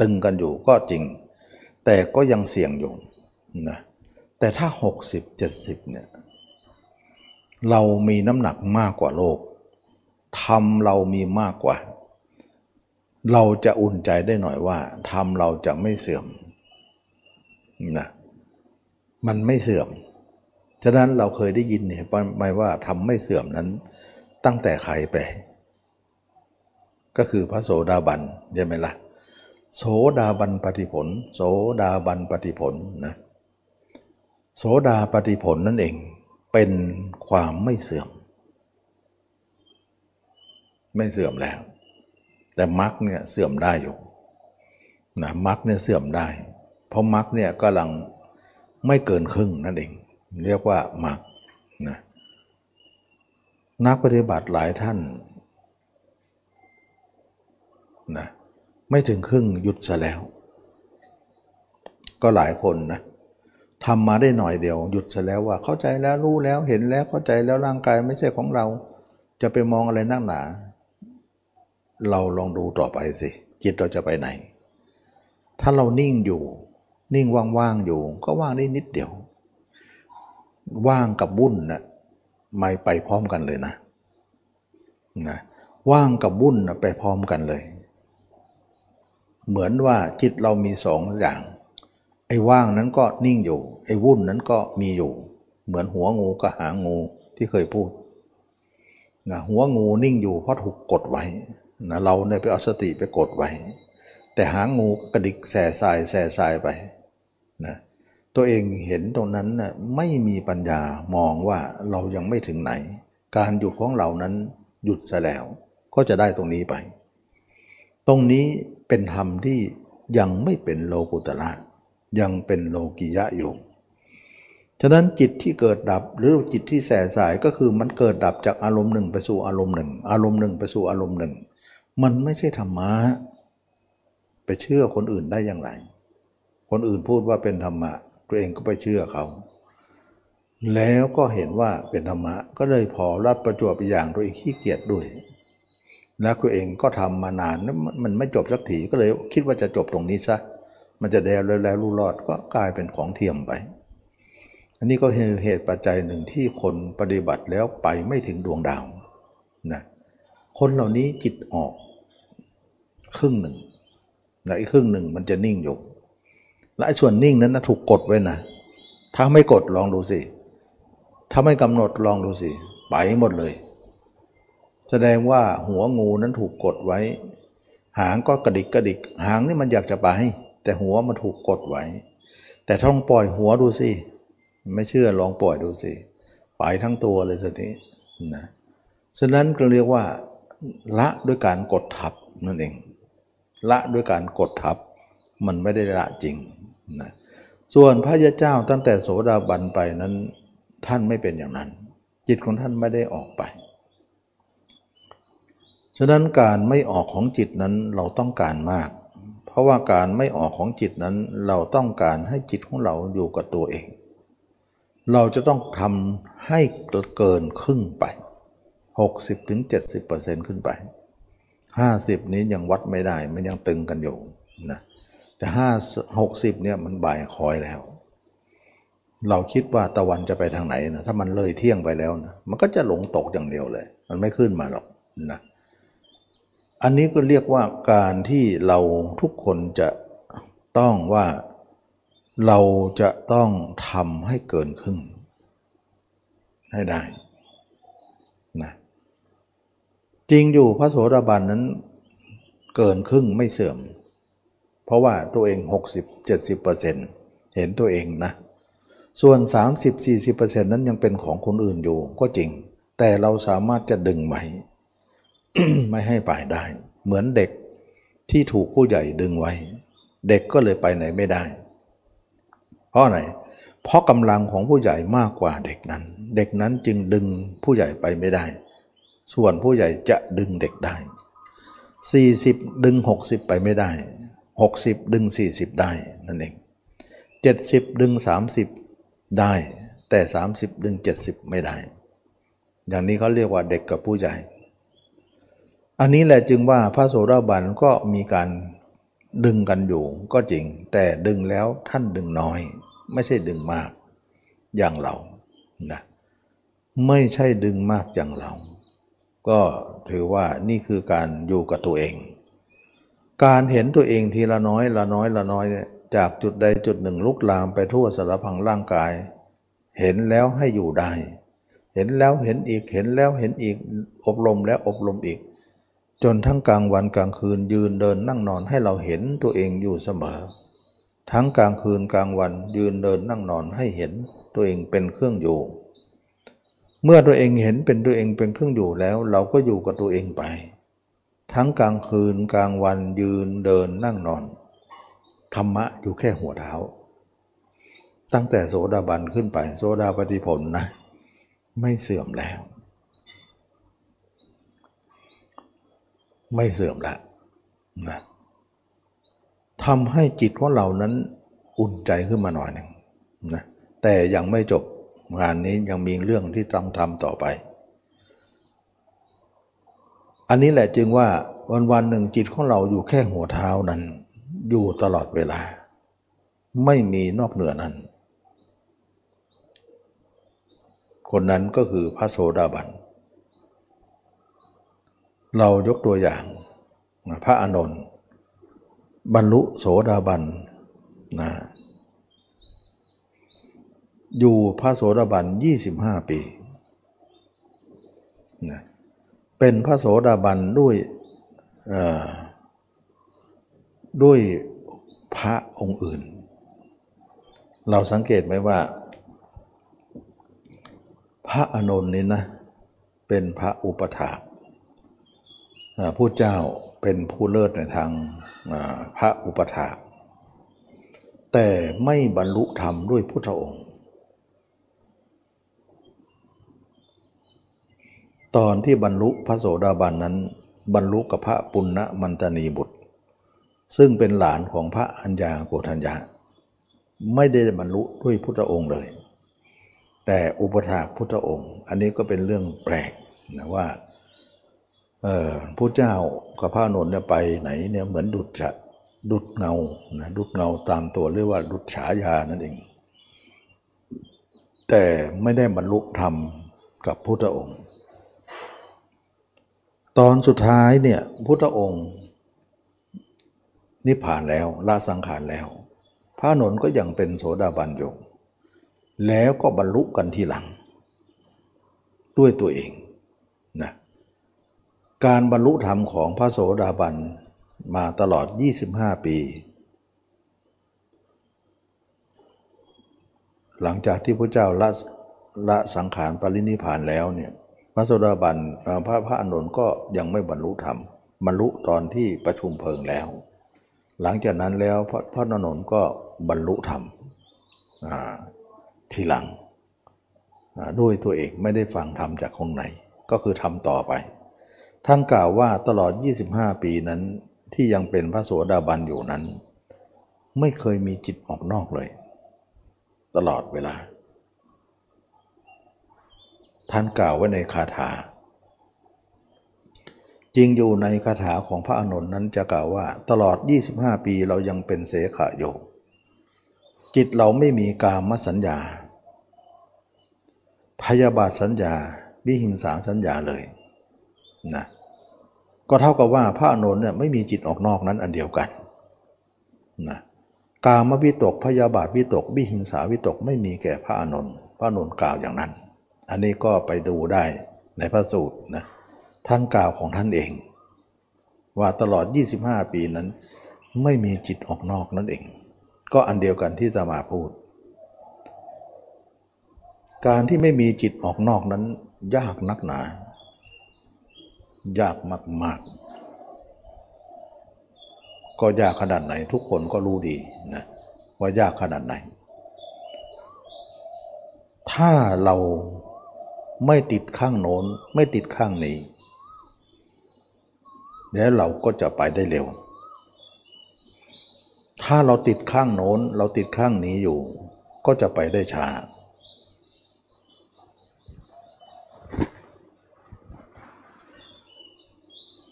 A: ตึงกันอยู่ก็จริง แต่ก็ยังเสี่ยงอยู่นะ แต่ถ้า 60 70เนี่ยเรามีน้ำหนักมากกว่าโลกทำเรามีมากกว่า เราจะอุ่นใจได้หน่อยว่าทำเราจะไม่เสื่อมนะมันไม่เสื่อม ฉะนั้นเราเคยได้ยินเนี่ยหมายว่าทำไม่เสื่อมนั้น ตั้งแต่ใครไป ก็คือพระโสดาบันใช่ไหมละ่ะ โสดาบันปฏิผล โสดาบันปฏิผลนะ โสดาปฏิผลนั่นเองเป็นความไม่เสื่อม ไม่เสื่อมแล้ว แต่มรรคเนี่ยเสื่อมได้อยู่นะมรรคเนี่ยเสื่อมได้ เพราะมรรคเนี่ยกำลังไม่เกินครึ่งนั่นเอง เรียกว่ามรรคนะนักปฏิบัติหลายท่านนะไม่ถึงครึ่งหยุดซะแล้ว ก็หลายคนนะ ทำมาได้หน่อยเดียว หยุดซะแล้วว่าเข้าใจแล้วรู้แล้วเห็นแล้วเข้าใจแล้วร่างกายไม่ใช่ของเรา จะไปมองอะไรนักหนา เราลองดูต่อไปสิ จิตเราจะไปไหน ถ้าเรานิ่งอยู่ นิ่งว่างๆอยู่ ก็ว่างได้นิดเดียว ว่างกับบุ่นนะไม่ไปพร้อมกันเลยนะนะว่างกับบุ่นนะไปพร้อมกันเลย เหมือนว่าจิตเรามีสองอย่าง ไอ้ว่างนั้นก็นิ่งอยู่ ไอ้วุ่นนั้นก็มีอยู่ เหมือนหัวงูกับหางงูที่เคยพูดนะหัวงูนิ่งอยู่เพราะถูกกดไว้นะเราเนี่ยไปเอาสติไปกดไว้ แต่หางงูกระดิกแส่สายแส่สายไปนะตัวเองเห็นตรงนั้นนะ่ะไม่มีปัญญามองว่าเรายังไม่ถึงไหน การหยุดของเรานั้นหยุดซะแล้ว ก็จะได้ตรงนี้ไป ตรงนี้เป็นธรรมที่ยังไม่เป็นโลกุตละ ยังเป็นโลกิยะอยู่ ฉะนั้นจิตที่เกิดดับหรือจิตที่แสสายก็คือมันเกิดดับจากอารมณ์หนึ่งไปสู่อารมณ์หนึ่ง อารมณ์หนึ่งไปสู่อารมณ์หนึ่ง มันไม่ใช่ธรรมะไปเชื่อคนอื่นได้อย่างไร คนอื่นพูดว่าเป็นธรรมะ ตัวเองก็ไปเชื่อเขา แล้วก็เห็นว่าเป็นธรรมะ ก็เลยพอรับประจวบอย่างตัวเองขี้เกียจด้วย แล้วตัวเองก็ทำมานานมันไม่จบสักทีก็เลยคิดว่าจะจบตรงนี้ซะ มันจะแล้วแล้วรู้รอดก็กลายเป็นของเทียมไป อันนี้ก็คือเหตุปัจจัยหนึ่งที่คนปฏิบัติแล้วไปไม่ถึงดวงดาวนะคนเหล่านี้จิตออก ครึ่งหนึ่งและอีกครึ่งหนึ่งมันจะนิ่งอยู่และส่วนนิ่งนั้นนะถูกกดไว้นะถ้าไม่กดลองดูสิถ้าไม่กำหนดลองดูสิไปหมดเลย แสดงว่าหัวงูนั้นถูกกดไว้ หางก็กระดิกกระดิก หางนี่มันอยากจะไป แต่หัวมันถูกกดไว้ แต่ถ้าลองปล่อยหัวดูสิไม่เชื่อลองปล่อยดูสิไปทั้งตัวเลยทีนี้นะฉะนั้นก็เรียกว่า ละด้วยการกดทับนั่นเอง ละด้วยการกดทับ มันไม่ได้ละจริงนะส่วนพระยาเจ้าตั้งแต่โสดาบันไปนั้น ท่านไม่เป็นอย่างนั้น จิตของท่านไม่ได้ออกไป ฉะนั้นการไม่ออกของจิตนั้นเราต้องการมาก เพราะว่าการไม่ออกของจิตนั้นเราต้องการให้จิตของเราอยู่กับตัวเอง เราจะต้องทำให้เกินครึ่งไป 60-70%ขึ้นไป 50 นี้ยังวัดไม่ได้มันยังตึงกันอยู่นะแต่5 60เนี่ยมันบ่ายคอยแล้ว เราคิดว่าตะวันจะไปทางไหนนะถ้ามันเลยเที่ยงไปแล้วนะมันก็จะหลงตกอย่างเดียวเลย มันไม่ขึ้นมาหรอกนะ อันนี้ก็เรียกว่าการที่เราทุกคนจะต้องว่าเราจะต้องทำให้เกินครึ่งให้ได้นะจริงอยู่พระโสดาบันนั้นเกินครึ่งไม่เสื่อม เพราะว่าตัวเอง 60-70%เห็นตัวเองนะ ส่วน 30-40%นั้นยังเป็นของคนอื่นอยู่ก็จริง แต่เราสามารถจะดึงไว้ ไม่ให้ไปได้ เหมือนเด็กที่ถูกผู้ใหญ่ดึงไว้ เด็กก็เลยไปไหนไม่ได้ เพราะไหนเพราะกำลังของผู้ใหญ่มากกว่าเด็กนั้น เด็กนั้นจึงดึงผู้ใหญ่ไปไม่ได้ ส่วนผู้ใหญ่จะดึงเด็กได้ 40 ดึง 60 ไปไม่ได้ 60 ดึง 40 ได้นั่นเอง 70 ดึง 30 ได้ แต่ 30 ดึง 70 ไม่ได้ อย่างนี้เขาเรียกว่าเด็กกับผู้ใหญ่ อันนี้แหละจึงว่าพระโสดาบันก็มีการดึงกันอยู่ก็จริง แต่ดึงแล้วท่านดึงน้อย ไม่ใช่ดึงมากอย่างเรานะไม่ใช่ดึงมากอย่างเรา ก็ถือว่านี่คือการอยู่กับตัวเอง การเห็นตัวเองทีละน้อยละน้อยละน้อยเนี่ยจากจุดใดจุดหนึ่งลุกลามไปทั่วสารพังร่างกาย เห็นแล้วให้อยู่ได้ เห็นแล้วเห็นอีกเห็นแล้วเห็นอีกอบรมแล้วอบรมอีก จนทั้งกลางวันกลางคืนยืนเดินนั่งนอนให้เราเห็นตัวเองอยู่เสมอ ทั้งกลางคืนกลางวันยืนเดินนั่งนอนให้เห็นตัวเองเป็นเครื่องอยู่ เมื่อตัวเองเห็นเป็นตัวเองเป็นเครื่องอยู่แล้ว เราก็อยู่กับตัวเองไป ทั้งกลางคืนกลางวันยืนเดินนั่งนอน ธรรมะอยู่แค่หัวเท้า ตั้งแต่โสดาบันขึ้นไปโสดาปฏิผลนะ ไม่เสื่อมแล้ว ไม่เสื่อมแล้วนะทำให้จิตของเรานั้นอุ่นใจขึ้นมาหน่อยหนึ่งนะแต่ยังไม่จบงานนี้ยังมีเรื่องที่ต้องทำต่อไป อันนี้แหละจึงว่าวันวันหนึ่งจิตของเราอยู่แค่หัวเท้านั้น อยู่ตลอดเวลา ไม่มีนอกเหนือนั้น คนนั้นก็คือพระโสดาบันเเรายกตัวอย่างพระอานนท์บรรลุโสดาบันนะอยู่พระโสดาบัน 25 ปีนะเป็นพระโสดาบันด้วยด้วยพระองค์อื่น เราสังเกตไหมว่า พระอานนท์นี่นะ เป็นพระอุปถา ผู้เจ้าเป็นผู้เลิศในทางพระอุปถาแต่ไม่บรรลุธรรมด้วยพุทธองค์ ตอนที่บรรลุพระโสดาบันนั้น บรรลุกับพระปุณณมันตนีบุตร ซึ่งเป็นหลานของพระอัญญาโกธัญญาไม่ได้บรรลุด้วยพุทธองค์เลย แต่อุปถาพุทธองค์ อันนี้ก็เป็นเรื่องแปลกนะว่า เออผู้เจ้ากับพระนนท์เนี่ยไปไหนเนี่ยเหมือนดุจจะดุดเงานะดุดเงาตามตัวเรียกว่าดุจฉายานั่นเอง แต่ไม่ได้บรรลุธรรมกับพุทธองค์ ตอนสุดท้ายเนี่ยพุทธองค์ นิพพานแล้วละสังขารแล้ว พระนนท์ก็ยังเป็นโสดาบันอยู่แล้วก็บรรลุกันทีหลัง ด้วยตัวเอง การบรรลุธรรมของพระโสดาบันมาตลอด 25 ปี หลังจากที่พระเจ้าละละสังขารปรินิพานแล้วเนี่ยพระโสดาบันพระพระอนุนก็ยังไม่บรรลุธรรมบรรลุตอนที่ประชุมเพลิงแล้ว หลังจากนั้นแล้วพระพระนนท์ก็บรรลุธรรมทีหลังด้วยตัวเองไม่ได้ฟังธรรมจากคนไหน ก็คือทำต่อไป ท่านกล่าวว่าตลอด 25 ปีนั้นที่ยังเป็นพระโสดาบันอยู่นั้น ไม่เคยมีจิตออกนอกเลย ตลอดเวลา ท่านกล่าวไว้ในคาถา จริงอยู่ในคาถาของพระอนุนนั้นจะกล่าวว่าตลอด 25 ปีเรายังเป็นเสขะอยู่จิตเราไม่มีกามสัญญา พยาบาทสัญญาวิหิงสาสัญญาเลย นะก็เท่ากับว่าพระอนุนเนี่ยไม่มีจิตออกนอกนั้นอันเดียวกันนะกามวิตกพยาบาทวิตกวิหิงสาวิตกไม่มีแก่พระอนุนพระอนุนกล่าวอย่างนั้น อันนี้ก็ไปดูได้ในพระสูตรนะท่านกล่าวของท่านเอง ว่าตลอด 25 ปีนั้น ไม่มีจิตออกนอกนั่นเอง ก็อันเดียวกันที่จะมาพูด การที่ไม่มีจิตออกนอกนั้นยากนักหนา ยากมาก ๆ ก็ยากขนาดไหนทุกคนก็รู้ดีนะว่ายากขนาดไหน ถ้าเราไม่ติดข้างโน้นไม่ติดข้างนี้ แล้วเราก็จะไปได้เร็ว ถ้าเราติดข้างโน้น เราติดข้างนี้อยู่ ก็จะไปได้ช้า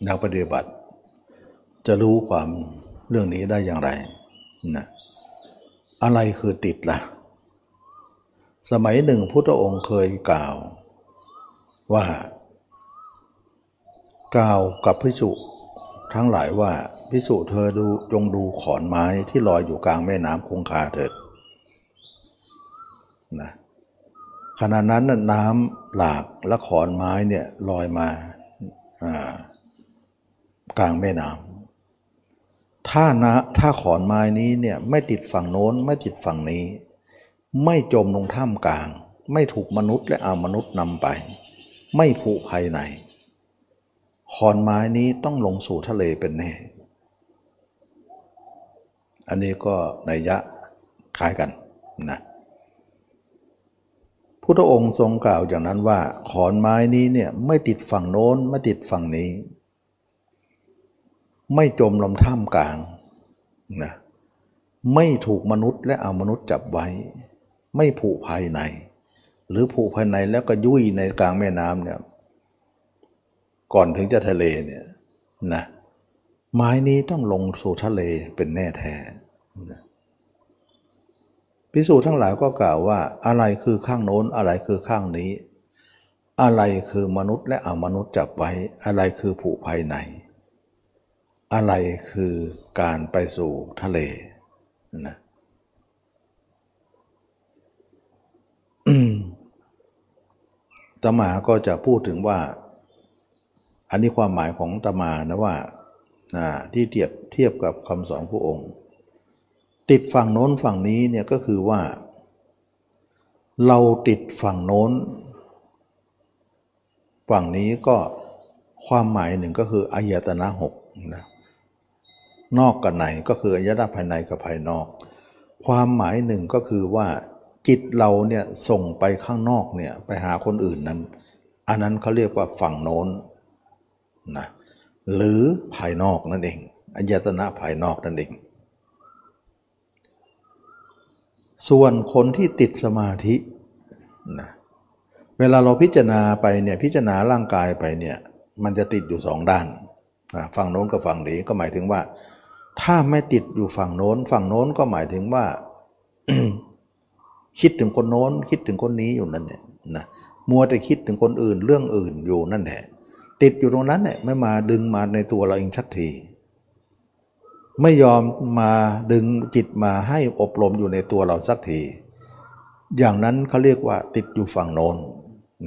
A: นักปฏิบัติ จะรู้ความเรื่องนี้ได้อย่างไรนะอะไรคือติดละ่ะ สมัยหนึ่งพุทธองค์เคยกล่าวว่า กล่าวกับพิสุทั้งหลายว่าพิสุเธอดูจงดูขอนไม้ที่ลอยอยู่กลางแม่น้ำคงคาเถิดนะขณะนั้นน้ำหลากและขอนไม้เนี่ยลอยมาก ลางแม่น้ำถ้านะถ้าขอนไม้นี้เนี่ยไม่ติดฝั่งโน้นไม่ติดฝั่งนี้ ไม่จมลงท่ามกลาง ไม่ถูกมนุษย์และอามนุษย์นำไป ไม่ผุภายในขอนไม้นี้ต้องลงสู่ทะเลเป็นแน่ อันนี้ก็ในยะคล้ายกันนะพุทธองค์ทรงกล่าวอย่างนั้นว่า ขอนไม้นี้เนี่ยไม่ติดฝั่งโน้นไม่ติดฝั่งนี้ ไม่จมลำท่ามกลางนะไม่ถูกมนุษย์และเอามนุษย์จับไว้ ไม่ผูกภายใน หรือผูกภายในแล้วก็ยุ่ยในกลางแม่น้ำเนี่ยก่อนถึงจะทะเลเนี่ยนะไม้นี้ต้องลงสู่ทะเลเป็นแน่แท้นะพิสูจน์ทั้งหลายก็กล่าวว่าอะไรคือข้างโน้นอะไรคือข้างนี้ อะไรคือมนุษย์และอมนุษย์จับไว้ อะไรคือผูกภายใน อะไรคือการไปสู่ทะเลนะตมาก็จะพูดถึงว่า อันนี้ความหมายของตมานะว่าที่เทียบเทียบกับคำสอนพระองค์ ติดฝั่งโน้นฝั่งนี้เนี่ยก็คือว่า เราติดฝั่งโน้น ฝั่งนี้ก็ความหมายหนึ่งก็คืออายตนะหกนะ นอกกับในก็คืออายตนะภายในกับภายนอก ความหมายหนึ่งก็คือว่าจิตเราเนี่ยส่งไปข้างนอกเนี่ยไปหาคนอื่นนั้น อันนั้นเขาเรียกว่าฝั่งโน้นนะหรือภายนอกนั่นเองอายตนะภายนอกนั่นเอง ส่วนคนที่ติดสมาธินะเวลาเราพิจารณาไปเนี่ยพิจารณาร่างกายไปเนี่ยมันจะติดอยู่สองด้านนะฝั่งโน้นกับฝั่งนี้ก็หมายถึงว่า ถ้าไม่ติดอยู่ฝั่งโน้น ฝั่งโน้นก็หมายถึงว่า คิดถึงคนโน้น คิดถึงคนนี้อยู่นั่นเนี่ยนะมัวแต่คิดถึงคนอื่นเรื่องอื่นอยู่นั่นแหละติดอยู่ตรงนั้นเนี่ยไม่มาดึงมาในตัวเราเองสักที ไม่ยอมมาดึงจิตมาให้อบรมอยู่ในตัวเราสักที อย่างนั้นเขาเรียกว่าติดอยู่ฝั่งโน้น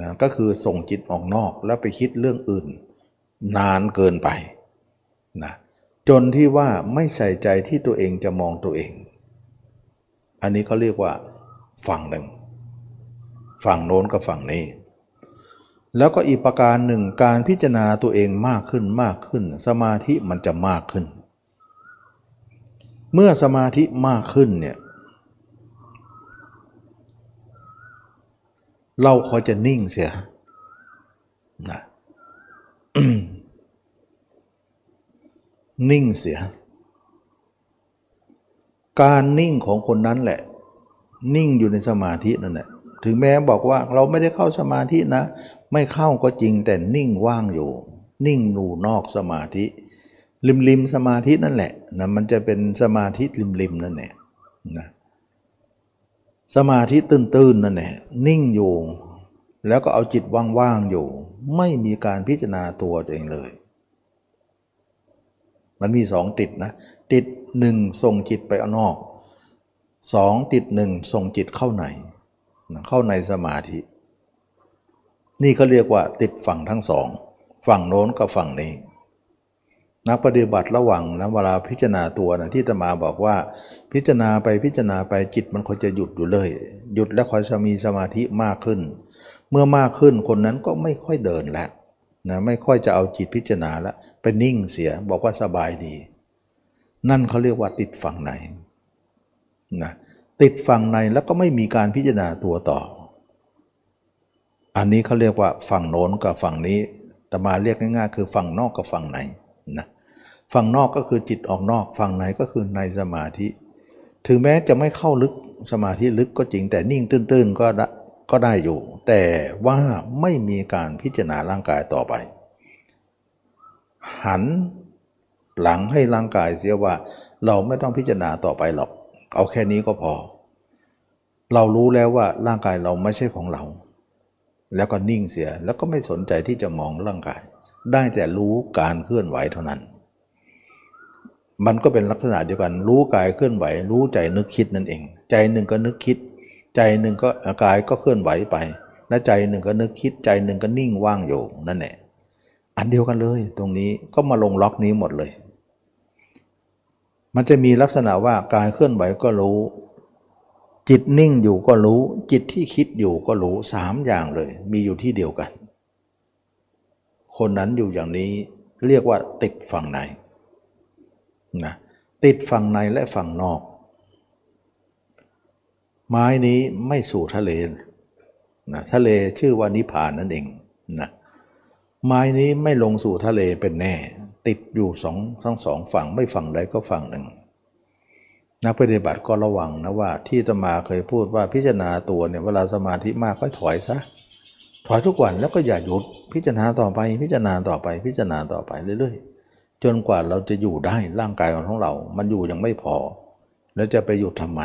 A: นะก็คือส่งจิตออกนอกแล้วไปคิดเรื่องอื่น นานเกินไปนะ จนที่ว่าไม่ใส่ใจที่ตัวเองจะมองตัวเอง อันนี้เขาเรียกว่า ฝั่งหนึ่ง ฝั่งโน้นกับฝั่งนี้ แล้วก็อีกประการหนึ่งการพิจารณาตัวเองมากขึ้นมากขึ้น สมาธิมันจะมากขึ้น เมื่อสมาธิมากขึ้นเนี่ยเราคอยจะนิ่งเสียนะ นิ่งเสีย การนิ่งของคนนั้นแหละ นิ่งอยู่ในสมาธินั่นแหละถึงแม้บอกว่าเราไม่ได้เข้าสมาธินะ ไม่เข้าก็จริงแต่นิ่งว่างอยู่ นิ่งนูนอกสมาธิ ริมริมสมาธินั่นแหละนะมันจะเป็นสมาธิริมริมนั่นแหละนะสมาธิตื้นๆนั่นแหละนิ่งอยู่ แล้วก็เอาจิตว่างๆอยู่ ไม่มีการพิจารณาตัวเองเลย มันมีสองติดนะ ติดหนึ่งส่งจิตไปอนอกสองติดหนึ่งส่งจิตเข้าใน เข้าในสมาธิ นี่เขาเรียกว่าติดฝั่งทั้งสอง ฝั่งโน้นกับฝั่งนี้ นักปฏิบัติระหว่างนะเวลาพิจารณาตัวนะที่ตมาบอกว่า พิจารณาไปพิจารณาไปจิตมันคอยจะหยุดอยู่เลย หยุดแล้วคอยจะมีสมาธิมากขึ้น เมื่อมากขึ้นคนนั้นก็ไม่ค่อยเดินแล้วนะไม่ค่อยจะเอาจิตพิจารณาแล้ว ไปนิ่งเสียบอกว่าสบายดี นั่นเขาเรียกว่าติดฝั่งในนะติดฝั่งในแล้วก็ไม่มีการพิจารณาตัวต่อ อันนี้เขาเรียกว่าฝั่งโน้นกับฝั่งนี้แต่มาเรียกง่ายๆ คือฝั่งนอกกับฝั่งในนะฝั่งนอกก็คือจิตออกนอกฝั่งในก็คือในสมาธิ ถึงแม้จะไม่เข้าลึกสมาธิลึกก็จริงแต่นิ่งตื้นๆก็ได้ก็ได้อยู่ แต่ว่าไม่มีการพิจารณาร่างกายต่อไป หันหลังให้ร่างกายเสียว่า เราไม่ต้องพิจารณาต่อไปหรอก เอาแค่นี้ก็พอ เรารู้แล้วว่าร่างกายเราไม่ใช่ของเรา แล้วก็นิ่งเสียแล้วก็ไม่สนใจที่จะมองร่างกาย ได้แต่รู้การเคลื่อนไหวเท่านั้น มันก็เป็นลักษณะเดียวกัน รู้กายเคลื่อนไหว รู้ใจนึกคิดนั่นเอง ใจหนึ่งก็นึกคิด ใจหนึ่งก็กายก็เคลื่อนไหวไป และใจหนึ่งก็นึกคิด ใจหนึ่งก็นิ่งว่างอยู่นั่นแหละ อันเดียวกันเลย ตรงนี้ก็มาลงล็อกนี้หมดเลย มันจะมีลักษณะว่ากายเคลื่อนไหวก็รู้ จิตนิ่งอยู่ก็รู้ จิตที่คิดอยู่ก็รู้สามอย่างเลย มีอยู่ที่เดียวกัน คนนั้นอยู่อย่างนี้เรียกว่าติดฝั่งในนะติดฝั่งในและฝั่งนอก ไม้นี้ไม่สู่ทะเลนะทะเลชื่อว่านิพพานนั่นเองนะ ไม้นี้ไม่ลงสู่ทะเลเป็นแน่ ติดอยู่สองทั้งสองฝั่งไม่ฝั่งใดก็ฝั่งหนึ่ง นักปฏิบัติก็ระวังนะว่า ที่ตมาเคยพูดว่าพิจารณาตัวเนี่ยเวลาสมาธิมากก็ถอยซะถอยทุกวันแล้วก็อย่าหยุดพิจารณาต่อไป พิจารณาต่อไปพิจารณาต่อไปเรื่อยๆ จนกว่าเราจะอยู่ได้ร่างกายของเรา มันอยู่ยังไม่พอ แล้วจะไปหยุดทำไม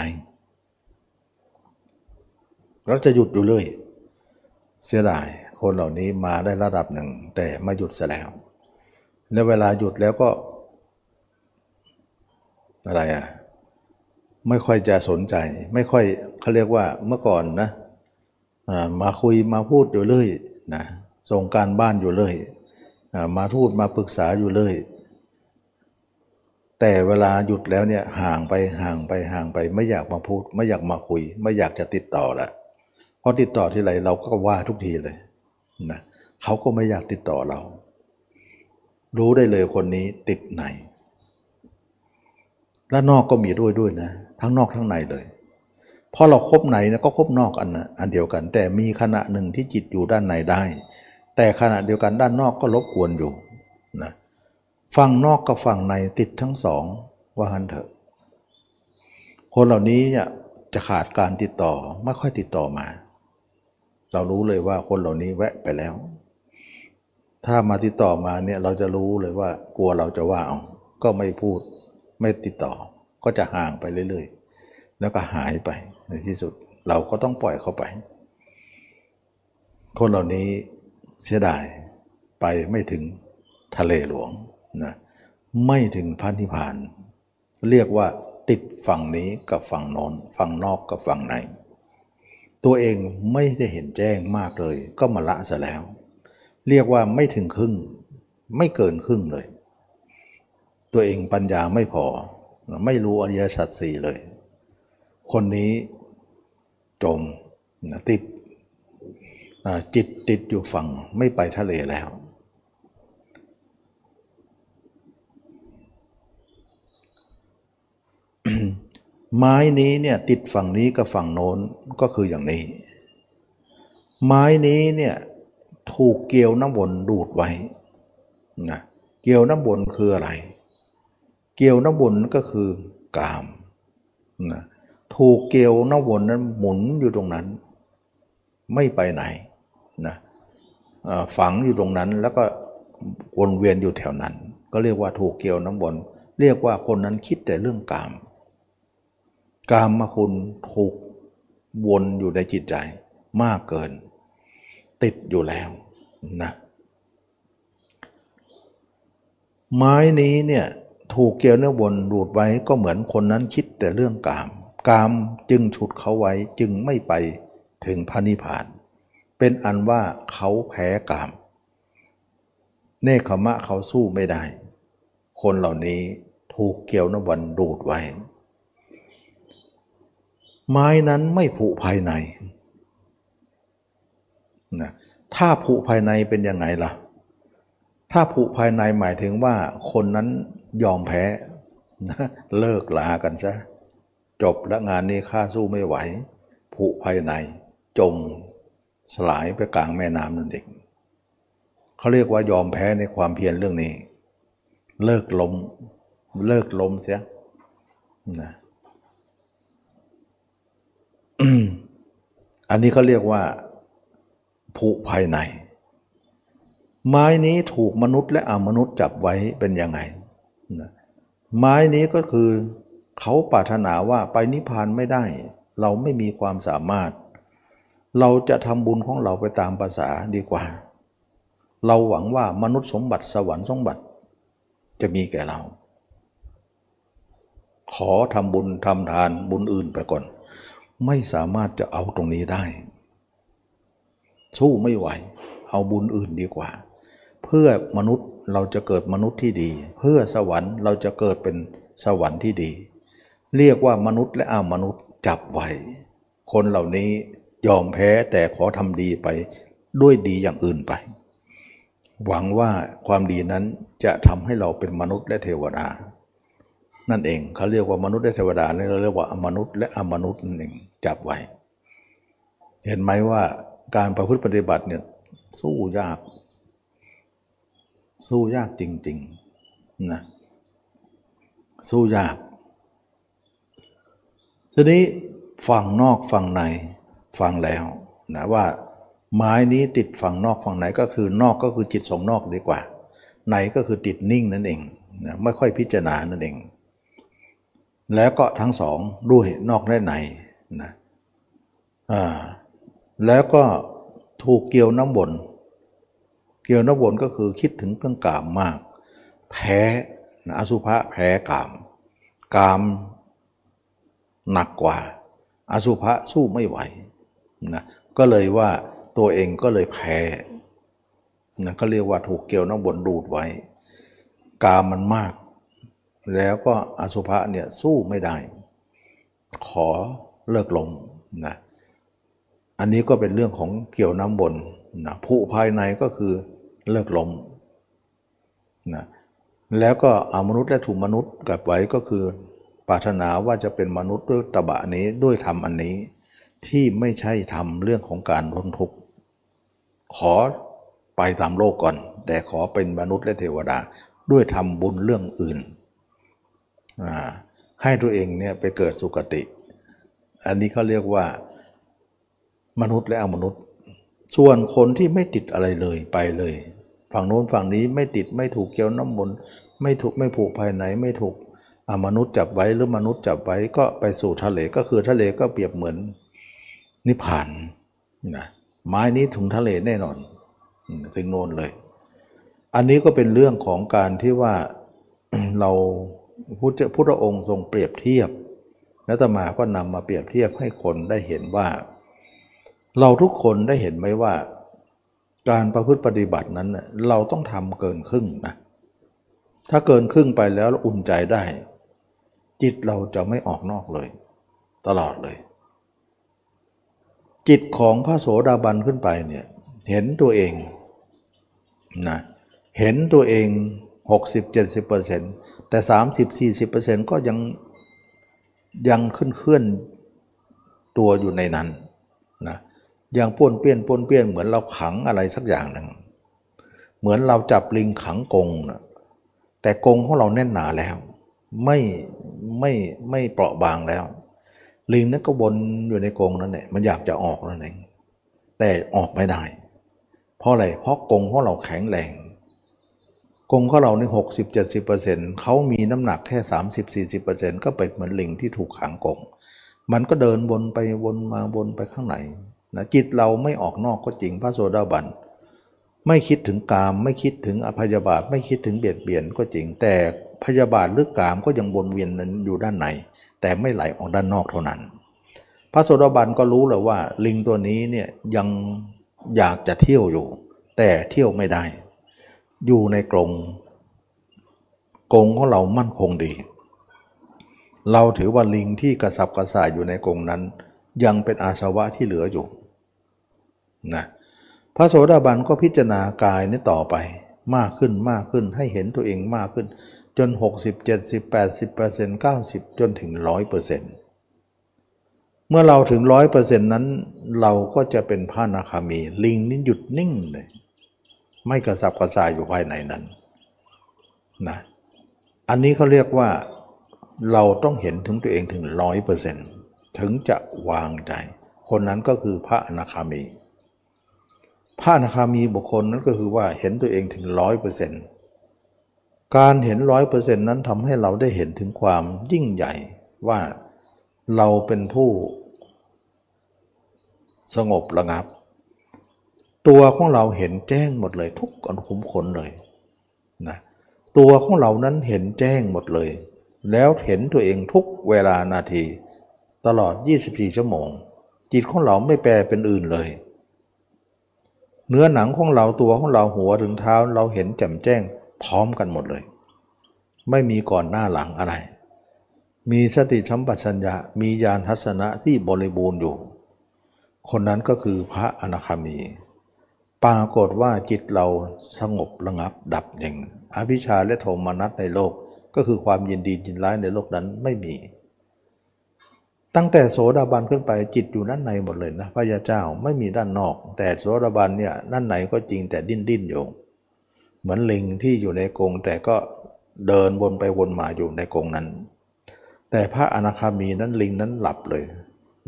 A: เราจะหยุดอยู่เลย เสียดาย คนเหล่านี้มาได้ระดับหนึ่ง แต่มาหยุดซะแล้ว แล้วเวลาหยุดแล้วก็ อะไรอะไม่ค่อยจะสนใจ ไม่ค่อยเขาเรียกว่าเมื่อก่อนนะมาคุยมาพูดอยู่เลยนะส่งการบ้านอยู่เลยมาพูดมาปรึกษาอยู่เลย แต่เวลาหยุดแล้วเนี่ยห่างไปห่างไปห่างไป ไม่อยากมาพูด ไม่อยากมาคุย ไม่อยากจะติดต่อละพอติดต่อที่ไรเราก็ว่าทุกทีเลย นะเขาก็ไม่อยากติดต่อเรา รู้ได้เลยคนนี้ติดไหน และนอกก็มีด้วยด้วยนะ ทั้งนอกทั้งในเลยพอเราครบไหนนะก็ครบนอกอันนะอันเดียวกัน แต่มีขณะหนึ่งที่จิตอยู่ด้านในได้ แต่ขณะเดียวกันด้านนอกก็รบกวนอยู่นะฝั่งนอกกับฝั่งในติดทั้งสองว่างันเถอะ คนเหล่านี้เนี่ยจะขาดการติดต่อไม่ค่อยติดต่อมา เรารู้เลยว่าคนเหล่านี้แวะไปแล้ว ถ้ามาติดต่อมาเนี่ยเราจะรู้เลยว่ากลัวเราจะว่าเอาก็ไม่พูดไม่ติดต่อ ก็จะห่างไปเรื่อยๆ แล้วก็หายไปในที่สุด เราก็ต้องปล่อยเขาไป คนเหล่านี้เสียดายไปไม่ถึงทะเลหลวงนะไม่ถึงพันธิพาน เรียกว่าติดฝั่งนี้กับฝั่งนอนฝั่งนอกกับฝั่งใน ตัวเองไม่ได้เห็นแจ้งมากเลย ก็มาละซะแล้ว เรียกว่าไม่ถึงครึ่ง ไม่เกินครึ่งเลย ตัวเองปัญญาไม่พอ ไม่รู้อริยสัจสี่เลย คนนี้จมติดจิตติดอยู่ฝั่งไม่ไปทะเลแล้ว ไม้นี้เนี่ยติดฝั่งนี้กับฝั่งโน้นก็คืออย่างนี้ ไม้นี้เนี่ยถูกเกลียวน้ำวนดูดไว้นะเกลียวน้ำวนคืออะไร เกลียวน้ำวนก็คือกามนะถูกเกลียวน้ำวนนั้นหมุนอยู่ตรงนั้น ไม่ไปไหนนะฝังอยู่ตรงนั้นแล้วก็วนเวียนอยู่แถวนั้น ก็เรียกว่าถูกเกี่ยวน้ำบนเรียกว่าคนนั้นคิดแต่เรื่องกาม กามมาคุณถูกวนอยู่ในจิตใจมากเกิน ติดอยู่แล้วนะไม้นี้เนี่ยถูกเกี่ยวเนื้อบนดูดไว้ก็เหมือนคนนั้นคิดแต่เรื่องกาม กามจึงฉุดเขาไว้จึงไม่ไปถึงพระนิพพาน เป็นอันว่าเขาแพ้กาม เนคขมะเขาสู้ไม่ได้ คนเหล่านี้ถูกเกี่ยวนวันดูดไว้ ไม้นั้นไม่ผุภายในนะถ้าผุภายในเป็นยังไงล่ะ ถ้าผุภายในหมายถึงว่าคนนั้นยอมแพ้นะเลิกลากันซะ จบแล้วงานนี้ข้าสู้ไม่ไหว ผุภายใน จมสลายไปกลางแม่น้ำนั่นเองเขาเรียกว่ายอมแพ้ในความเพียรเรื่องนี้ เลิกลมเลิกลมเสียนะ อันนี้เขาเรียกว่าผุภายใน ไม้นี้ถูกมนุษย์และอมนุษย์จับไว้เป็นยังไง ไม้นี้ก็คือเขาปรารถนาว่าไปนิพพานไม่ได้ เราไม่มีความสามารถ เราจะทำบุญของเราไปตามภาษาดีกว่า เราหวังว่ามนุษย์สมบัติสวรรค์สมบัติ จะมีแก่เรา ขอทำบุญทำทานบุญอื่นไปก่อน ไม่สามารถจะเอาตรงนี้ได้ สู้ไม่ไหว เอาบุญอื่นดีกว่า เพื่อมนุษย์เราจะเกิดมนุษย์ที่ดี เพื่อสวรรค์เราจะเกิดเป็นสวรรค์ที่ดี เรียกว่ามนุษย์และอามนุษย์จับไว้ คนเหล่านี้ยอมแพ้แต่ขอทำดีไปด้วยดีอย่างอื่นไป หวังว่าความดีนั้นจะทำให้เราเป็นมนุษย์และเทวดา นั่นเองเขาเรียกว่ามนุษย์และเทวดานี่เราเรียกว่าอมนุษย์และอมนุษย์นั่นเองจับไว้ เห็นไหมว่าการประพฤติปฏิบัติเนี่ยสู้ยาก สู้ยากจริงๆนะสู้ยากทีนี้ฝั่งนอกฝั่งในฟังแล้วนะว่าไม้นี้ติดฝั่งนอกฝั่งไหนก็คือนอกก็คือจิตส่งนอกดีกว่า ในก็คือติดนิ่งนั่นเองนะไม่ค่อยพิจารณานั่นเอง แล้วก็ทั้งสองด้วยนอกและในนะอ่าแล้วก็ถูกเกี่ยวน้ำบน เกี่ยวน้ำบนก็คือคิดถึงเรื่องกามมาก แพ้นะอสุภะแพ้กาม กามหนักกว่า อสุภะสู้ไม่ไหวนะก็เลยว่าตัวเองก็เลยแพ้นะก็เรียกว่าถูกเกี่ยวน้ำบนดูดไว้ กามมันมาก แล้วก็อสุภะเนี่ยสู้ไม่ได้ ขอเลิกลงนะอันนี้ก็เป็นเรื่องของเกี่ยวน้ำบนนะผู้ภายในก็คือเลิกลมนะแล้วก็อมนุษย์และถูกมนุษย์กับไว้ก็คือปรารถนาว่าจะเป็นมนุษย์ด้วยตบะนี้ด้วยธรรมอันนี้ ที่ไม่ใช่ทำเรื่องของการพ้นทุกข์ขอไปตามโลกก่อน แต่ขอเป็นมนุษย์และเทวดาด้วยทำบุญเรื่องอื่น ให้ตัวเองเนี่ยไปเกิดสุคติ อันนี้เขาเรียกว่ามนุษย์และอมนุษย์ ส่วนคนที่ไม่ติดอะไรเลยไปเลย ฝั่งโน้นฝั่งนี้ไม่ติดไม่ถูกเกี่ยวน้ำมนต์ไม่ถูกไม่ผูกภายในไม่ถูกมนุษย์จับไว้หรือมนุษย์จับไว้ก็ไปสู่ทะเลก็คือทะเลก็เปรียบเหมือนนิพพานนะไม้นี้ถึงทะเลแน่นอนถึงโน่นเลย อันนี้ก็เป็นเรื่องของการที่ว่าเรา พุทธพุทธองค์ทรงเปรียบเทียบ แล้วตมาก็นำมาเปรียบเทียบให้คนได้เห็นว่า เราทุกคนได้เห็นไหมว่า การประพฤติปฏิบัตินั้นเราต้องทำเกินครึ่งนะถ้าเกินครึ่งไปแล้วอุ่นใจได้ จิตเราจะไม่ออกนอกเลย ตลอดเลย จิตของพระโสดาบันขึ้นไปเนี่ยเห็นตัวเองนะเห็นตัวเอง 60-70% แต่ 30-40%ก็ยังยังขึ้นเคลื่อนตัวอยู่ในนั้นนะย่างป้วนเปี้ยนป้วนเปี้ยนเหมือนเราขังอะไรสักอย่างหนึ่งเหมือนเราจับลิงขังกงนะแต่กงของเราแน่นหนาแล้ว ไม่ไม่ไม่เปราะบางแล้ว ลิงนั้นก็บนอยู่ในกงนั่นแหละมันอยากจะออกนั่นเองแต่ออกไม่ได้ เพราะอะไรเพราะกงของเราแข็งแรง กงของเราในหกสิบเจ็ดสิบเปอร์เซ็นต์เขามีน้ำหนักแค่สามสิบสี่สิบเปอร์เซ็นต์ก็เป็นเหมือนลิงที่ถูกขังกงมันก็เดินวนไปวนมาวนไปข้างในนะจิตเราไม่ออกนอกก็จริงพระโสดาบันไม่คิดถึงกาม ไม่คิดถึงอภยาบาทไม่คิดถึงเบียดเบียนก็จริง แต่พยาบาทหรือกามก็ยังวนเวียนอยู่ด้านใน แต่ไม่ไหลออกด้านนอกเท่านั้น พระโสดาบันก็รู้เลยว่า ลิงตัวนี้เนี่ยยังอยากจะเที่ยวอยู่ แต่เที่ยวไม่ได้ อยู่ในกรงกรงของเรามั่นคงดี เราถือว่าลิงที่กระสับกระส่ายอยู่ในกรงนั้น ยังเป็นอาสวะที่เหลืออยู่นะพระโสดาบันก็พิจารณากายนี้ต่อไป มากขึ้นมากขึ้นให้เห็นตัวเองมากขึ้น จน 60 70 80 90 จนถึง 100%เมื่อเราถึง 100%นั้น เราก็จะเป็นพระนาคามี ลิงนี่หยุดนิ่งเลย ไม่กระสับกระส่ายอยู่ภายในนั้นนะอันนี้เขาเรียกว่าเราต้องเห็นถึงตัวเองถึงร้อยเปอร์เซ็นต์ถึงจะวางใจ คนนั้นก็คือพระอนาคามี พระอนาคามีบุคคลนั้นก็คือว่าเห็นตัวเองถึงร้อยเปอร์เซ็นต์การเห็นร้อยเปอร์เซ็นต์นั้นทำให้เราได้เห็นถึงความยิ่งใหญ่ว่าเราเป็นผู้สงบระงับ ตัวของเราเห็นแจ้งหมดเลย ทุกอนคุมขนเลยนะตัวของเรานั้นเห็นแจ้งหมดเลย แล้วเห็นตัวเองทุกเวลานาที ตลอด 24 ชั่วโมง จิตของเราไม่แปรเป็นอื่นเลย เนื้อหนังของเราตัวของเราหัวถึงเท้าเราเห็นแจ่มแจ้งพร้อมกันหมดเลย ไม่มีก่อนหน้าหลังอะไร มีสติชัมปัชัญญะมีญาณทัศนะที่บริบูรณ์อยู่ คนนั้นก็คือพระอนาคามี ปรากฏว่าจิตเราสงบระงับดับเองอภิชาและโทมนัสในโลกก็คือความยินดียินร้ายในโลกนั้นไม่มี ตั้งแต่โสดาบันขึ้นไปจิตอยู่ด้านในหมดเลยนะพระยาเจ้าไม่มีด้านนอก แต่โสดาบันเนี่ยด้านในก็จริงแต่ดิ้นดิ้นอยู่ เหมือนลิงที่อยู่ในกรงแต่ก็เดินวนไปวนมาอยู่ในกรงนั้น แต่พระอนาคามีนั้นลิงนั้นหลับเลย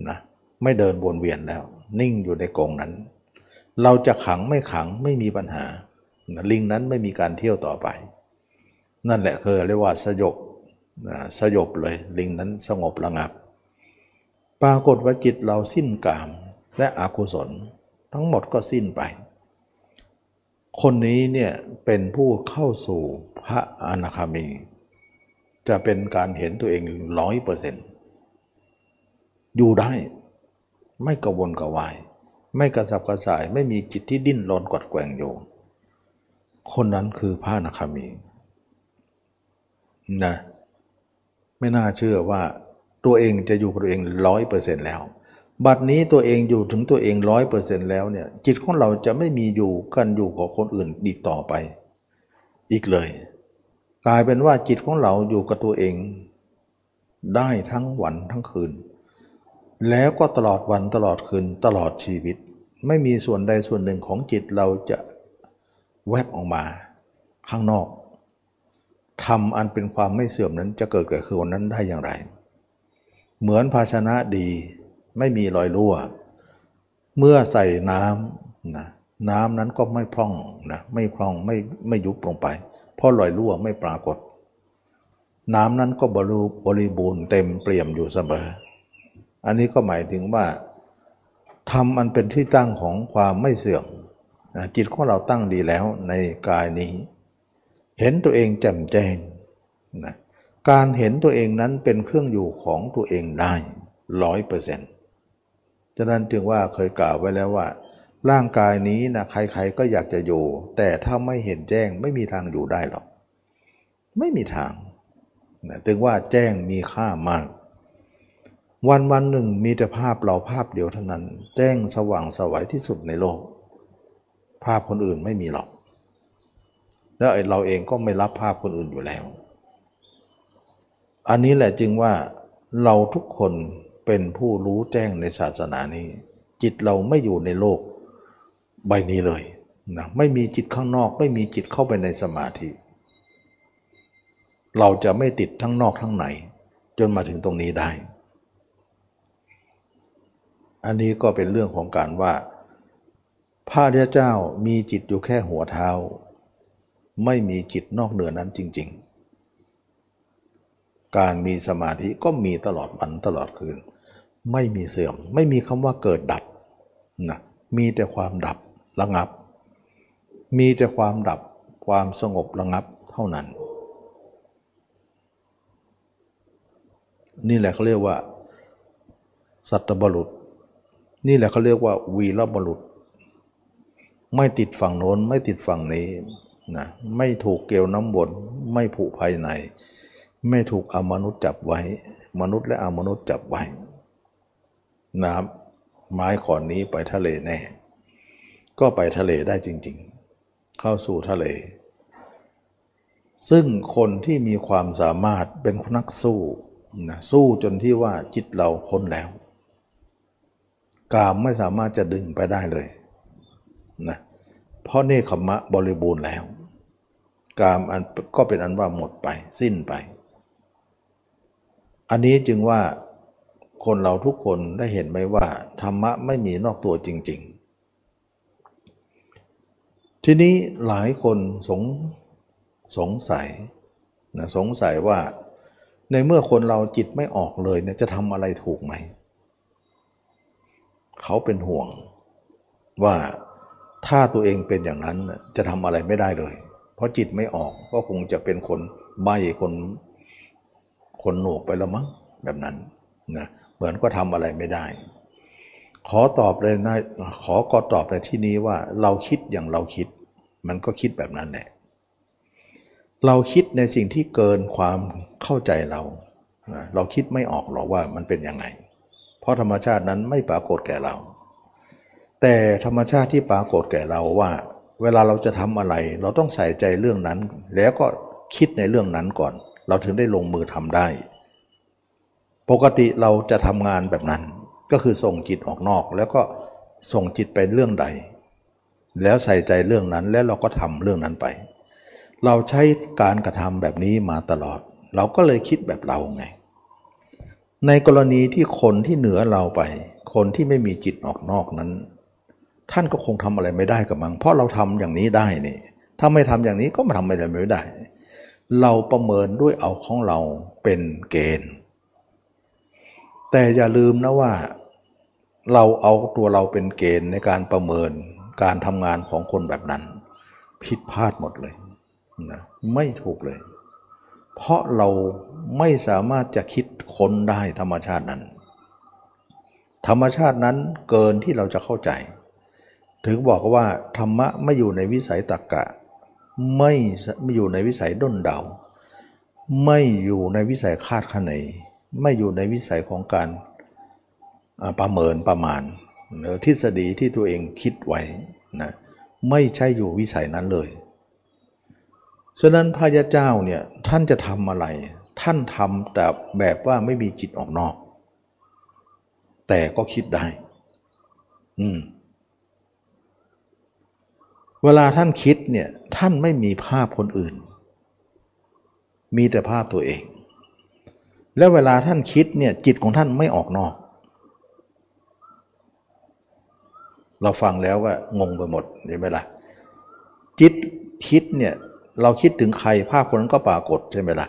A: นะไม่เดินวนเวียนแล้ว นิ่งอยู่ในกรงนั้น เราจะขังไม่ขังไม่มีปัญหา ลิงนั้นไม่มีการเที่ยวต่อไป นั่นแหละคือเรียกว่าสยบสยบเลย ลิงนั้นสงบระงับ ปรากฏว่าจิตเราสิ้นกามและอกุศลทั้งหมดก็สิ้นไป คนนี้เนี่ยเป็นผู้เข้าสู่พระอนาคามี จะเป็นการเห็นตัวเองร้อยเปอร์เซ็นต์อยู่ได้ไม่กระวนกระวาย ไม่กระสับกระส่ายไม่มีจิตที่ดิ้นรนกดแกว่งอยู่คนนั้นคือพระนาคามีนะไม่น่าเชื่อว่าตัวเองจะอยู่กับตัวเองร้อยเปอร์เซ็นต์แล้ว บัดนี้ตัวเองอยู่ถึงตัวเองร้อยเปอร์เซ็นต์แล้วเนี่ย จิตของเราจะไม่มีอยู่กันอยู่กับคนอื่นดีต่อไป อีกเลย กลายเป็นว่าจิตของเราอยู่กับตัวเอง ได้ทั้งวันทั้งคืน แล้วก็ตลอดวันตลอดคืนตลอดชีวิต ไม่มีส่วนใดส่วนหนึ่งของจิตเราจะแวบออกมา ข้างนอกทำอันเป็นความไม่เสื่อมนั้นจะเกิดแก่คือวันนั้นได้อย่างไร เหมือนภาชนะดีไม่มีรอยรั่ว เมื่อใส่น้ำนะน้ำนั้นก็ไม่พร่องนะไม่พร่องไม่ไม่ยุบลงไป เพราะรอยรั่วไม่ปรากฏ น้ำนั้นก็บริบริบูรณ์เต็มเปี่ยมอยู่เสมอ อันนี้ก็หมายถึงว่าทำอันเป็นที่ตั้งของความไม่เสื่อมจิตของเราตั้งดีแล้วในกายนี้ เห็นตัวเองแจ่มแจ้งนะการเห็นตัวเองนั้นเป็นเครื่องอยู่ของตัวเองได้ร้อยเปอร์เซ็นต์ฉะนั้นจึงว่าเคยกล่าวไว้แล้วว่า ร่างกายนี้นะใครๆก็อยากจะอยู่ แต่ถ้าไม่เห็นแจ้งไม่มีทางอยู่ได้หรอก ไม่มีทางนะถึงว่าแจ้งมีค่ามาก วันวันหนึ่งมีแต่ภาพเราภาพเดียวเท่านั้น แจ้งสว่างสวัยที่สุดในโลก ภาพคนอื่นไม่มีหรอก แล้วเราเองก็ไม่รับภาพคนอื่นอยู่แล้ว อันนี้แหละจึงว่าเราทุกคนเป็นผู้รู้แจ้งในศาสนานี้ จิตเราไม่อยู่ในโลกใบนี้เลยนะไม่มีจิตข้างนอก ไม่มีจิตเข้าไปในสมาธิ เราจะไม่ติดทั้งนอกทั้งในจนมาถึงตรงนี้ได้ อันนี้ก็เป็นเรื่องของการว่าพระเดียเจ้ามีจิตอยู่แค่หัวเท้า ไม่มีจิตนอกเหนือนั้นจริง ๆ การมีสมาธิก็มีตลอดวันตลอดคืน ไม่มีเสื่อม ไม่มีคำว่าเกิดดับนะมีแต่ความดับระงับ มีแต่ความดับความสงบระงับเท่านั้น นี่แหละเขาเรียกว่า สัตบรุษ นี่แหละเขาเรียกว่าวีรบุรุษ ไม่ติดฝั่งโน้นไม่ติดฝั่งนี้นะไม่ถูกเกลียวน้ำบนไม่ผูกภายใน ไม่ถูกอมนุษย์จับไว้ มนุษย์และอมนุษย์จับไว้น้ำไม้ขอนนี้ไปทะเลแน่ ก็ไปทะเลได้จริงๆ เข้าสู่ทะเล ซึ่งคนที่มีความสามารถเป็นนักสู้นะสู้จนที่ว่าจิตเราพ้นแล้ว กามไม่สามารถจะดึงไปได้เลยนะเพราะเนคขมะบริบูรณ์แล้ว กามอันก็เป็นอันว่าหมดไป สิ้นไป อันนี้จึงว่าคนเราทุกคนได้เห็นไหมว่า ธรรมะไม่มีนอกตัวจริง ๆ ทีนี้หลายคนสงสงสัยนะสงสัยว่า ในเมื่อคนเราจิตไม่ออกเลยเนี่ยจะทำอะไรถูกไหม เขาเป็นห่วง ว่าถ้าตัวเองเป็นอย่างนั้นจะทำอะไรไม่ได้เลย เพราะจิตไม่ออกก็คงจะเป็นคนใบ้คนคนหนวกไปแล้วมั้งแบบนั้นนะเหมือนก็ทำอะไรไม่ได้ ขอตอบเลยนะขอก็ตอบในที่นี้ว่าเราคิดอย่างเราคิด มันก็คิดแบบนั้นแหละเราคิดในสิ่งที่เกินความเข้าใจเรา เราคิดไม่ออกหรอกว่ามันเป็นยังไง เพราะธรรมชาตินั้นไม่ปรากฏแก่เรา แต่ธรรมชาติที่ปรากฏแก่เราว่า เวลาเราจะทำอะไร เราต้องใส่ใจเรื่องนั้น แล้วก็คิดในเรื่องนั้นก่อน เราถึงได้ลงมือทำได้ ปกติเราจะทำงานแบบนั้น ก็คือส่งจิตออกนอก แล้วก็ส่งจิตไปเรื่องใด แล้วใส่ใจเรื่องนั้นแล้วเราก็ทำเรื่องนั้นไป เราใช้การกระทำแบบนี้มาตลอด เราก็เลยคิดแบบเราไง ในกรณีที่คนที่เหนือเราไป คนที่ไม่มีจิตออกนอกนั้น ท่านก็คงทำอะไรไม่ได้กับมังเพราะเราทำอย่างนี้ได้นี่ถ้าไม่ทำอย่างนี้ก็มาทำอะไรไม่ได้ เราประเมินด้วยเอาของเราเป็นเกณฑ์ แต่อย่าลืมนะว่า เราเอาตัวเราเป็นเกณฑ์ในการประเมินการทำงานของคนแบบนั้น ผิดพลาดหมดเลยนะไม่ถูกเลย เพราะเราไม่สามารถจะคิดค้นได้ธรรมชาตินั้น ธรรมชาตินั้นเกินที่เราจะเข้าใจ ถึงบอกว่าธรรมะไม่อยู่ในวิสัยตรกกะ ไม่ไม่อยู่ในวิสัยด้นเดา ไม่อยู่ในวิสัยคาดคะเนไม่อยู่ในวิสัยของการประเมินประมาณหรือทฤษฎีที่ตัวเองคิดไว้นะไม่ใช่อยู่วิสัยนั้นเลย ฉะนั้นพระยาเจ้าเนี่ยท่านจะทำอะไร ท่านทำแต่แบบว่าไม่มีจิตออกนอก แต่ก็คิดได้ อืมเวลาท่านคิดเนี่ยท่านไม่มีภาพคนอื่น มีแต่ภาพตัวเอง แล้วเวลาท่านคิดเนี่ยจิตของท่านไม่ออกนอก เราฟังแล้วก็งงไปหมดเห็นไหมล่ะจิตคิดเนี่ย เราคิดถึงใครภาพคนนั้นก็ปรากฏใช่ไหมละ่ะ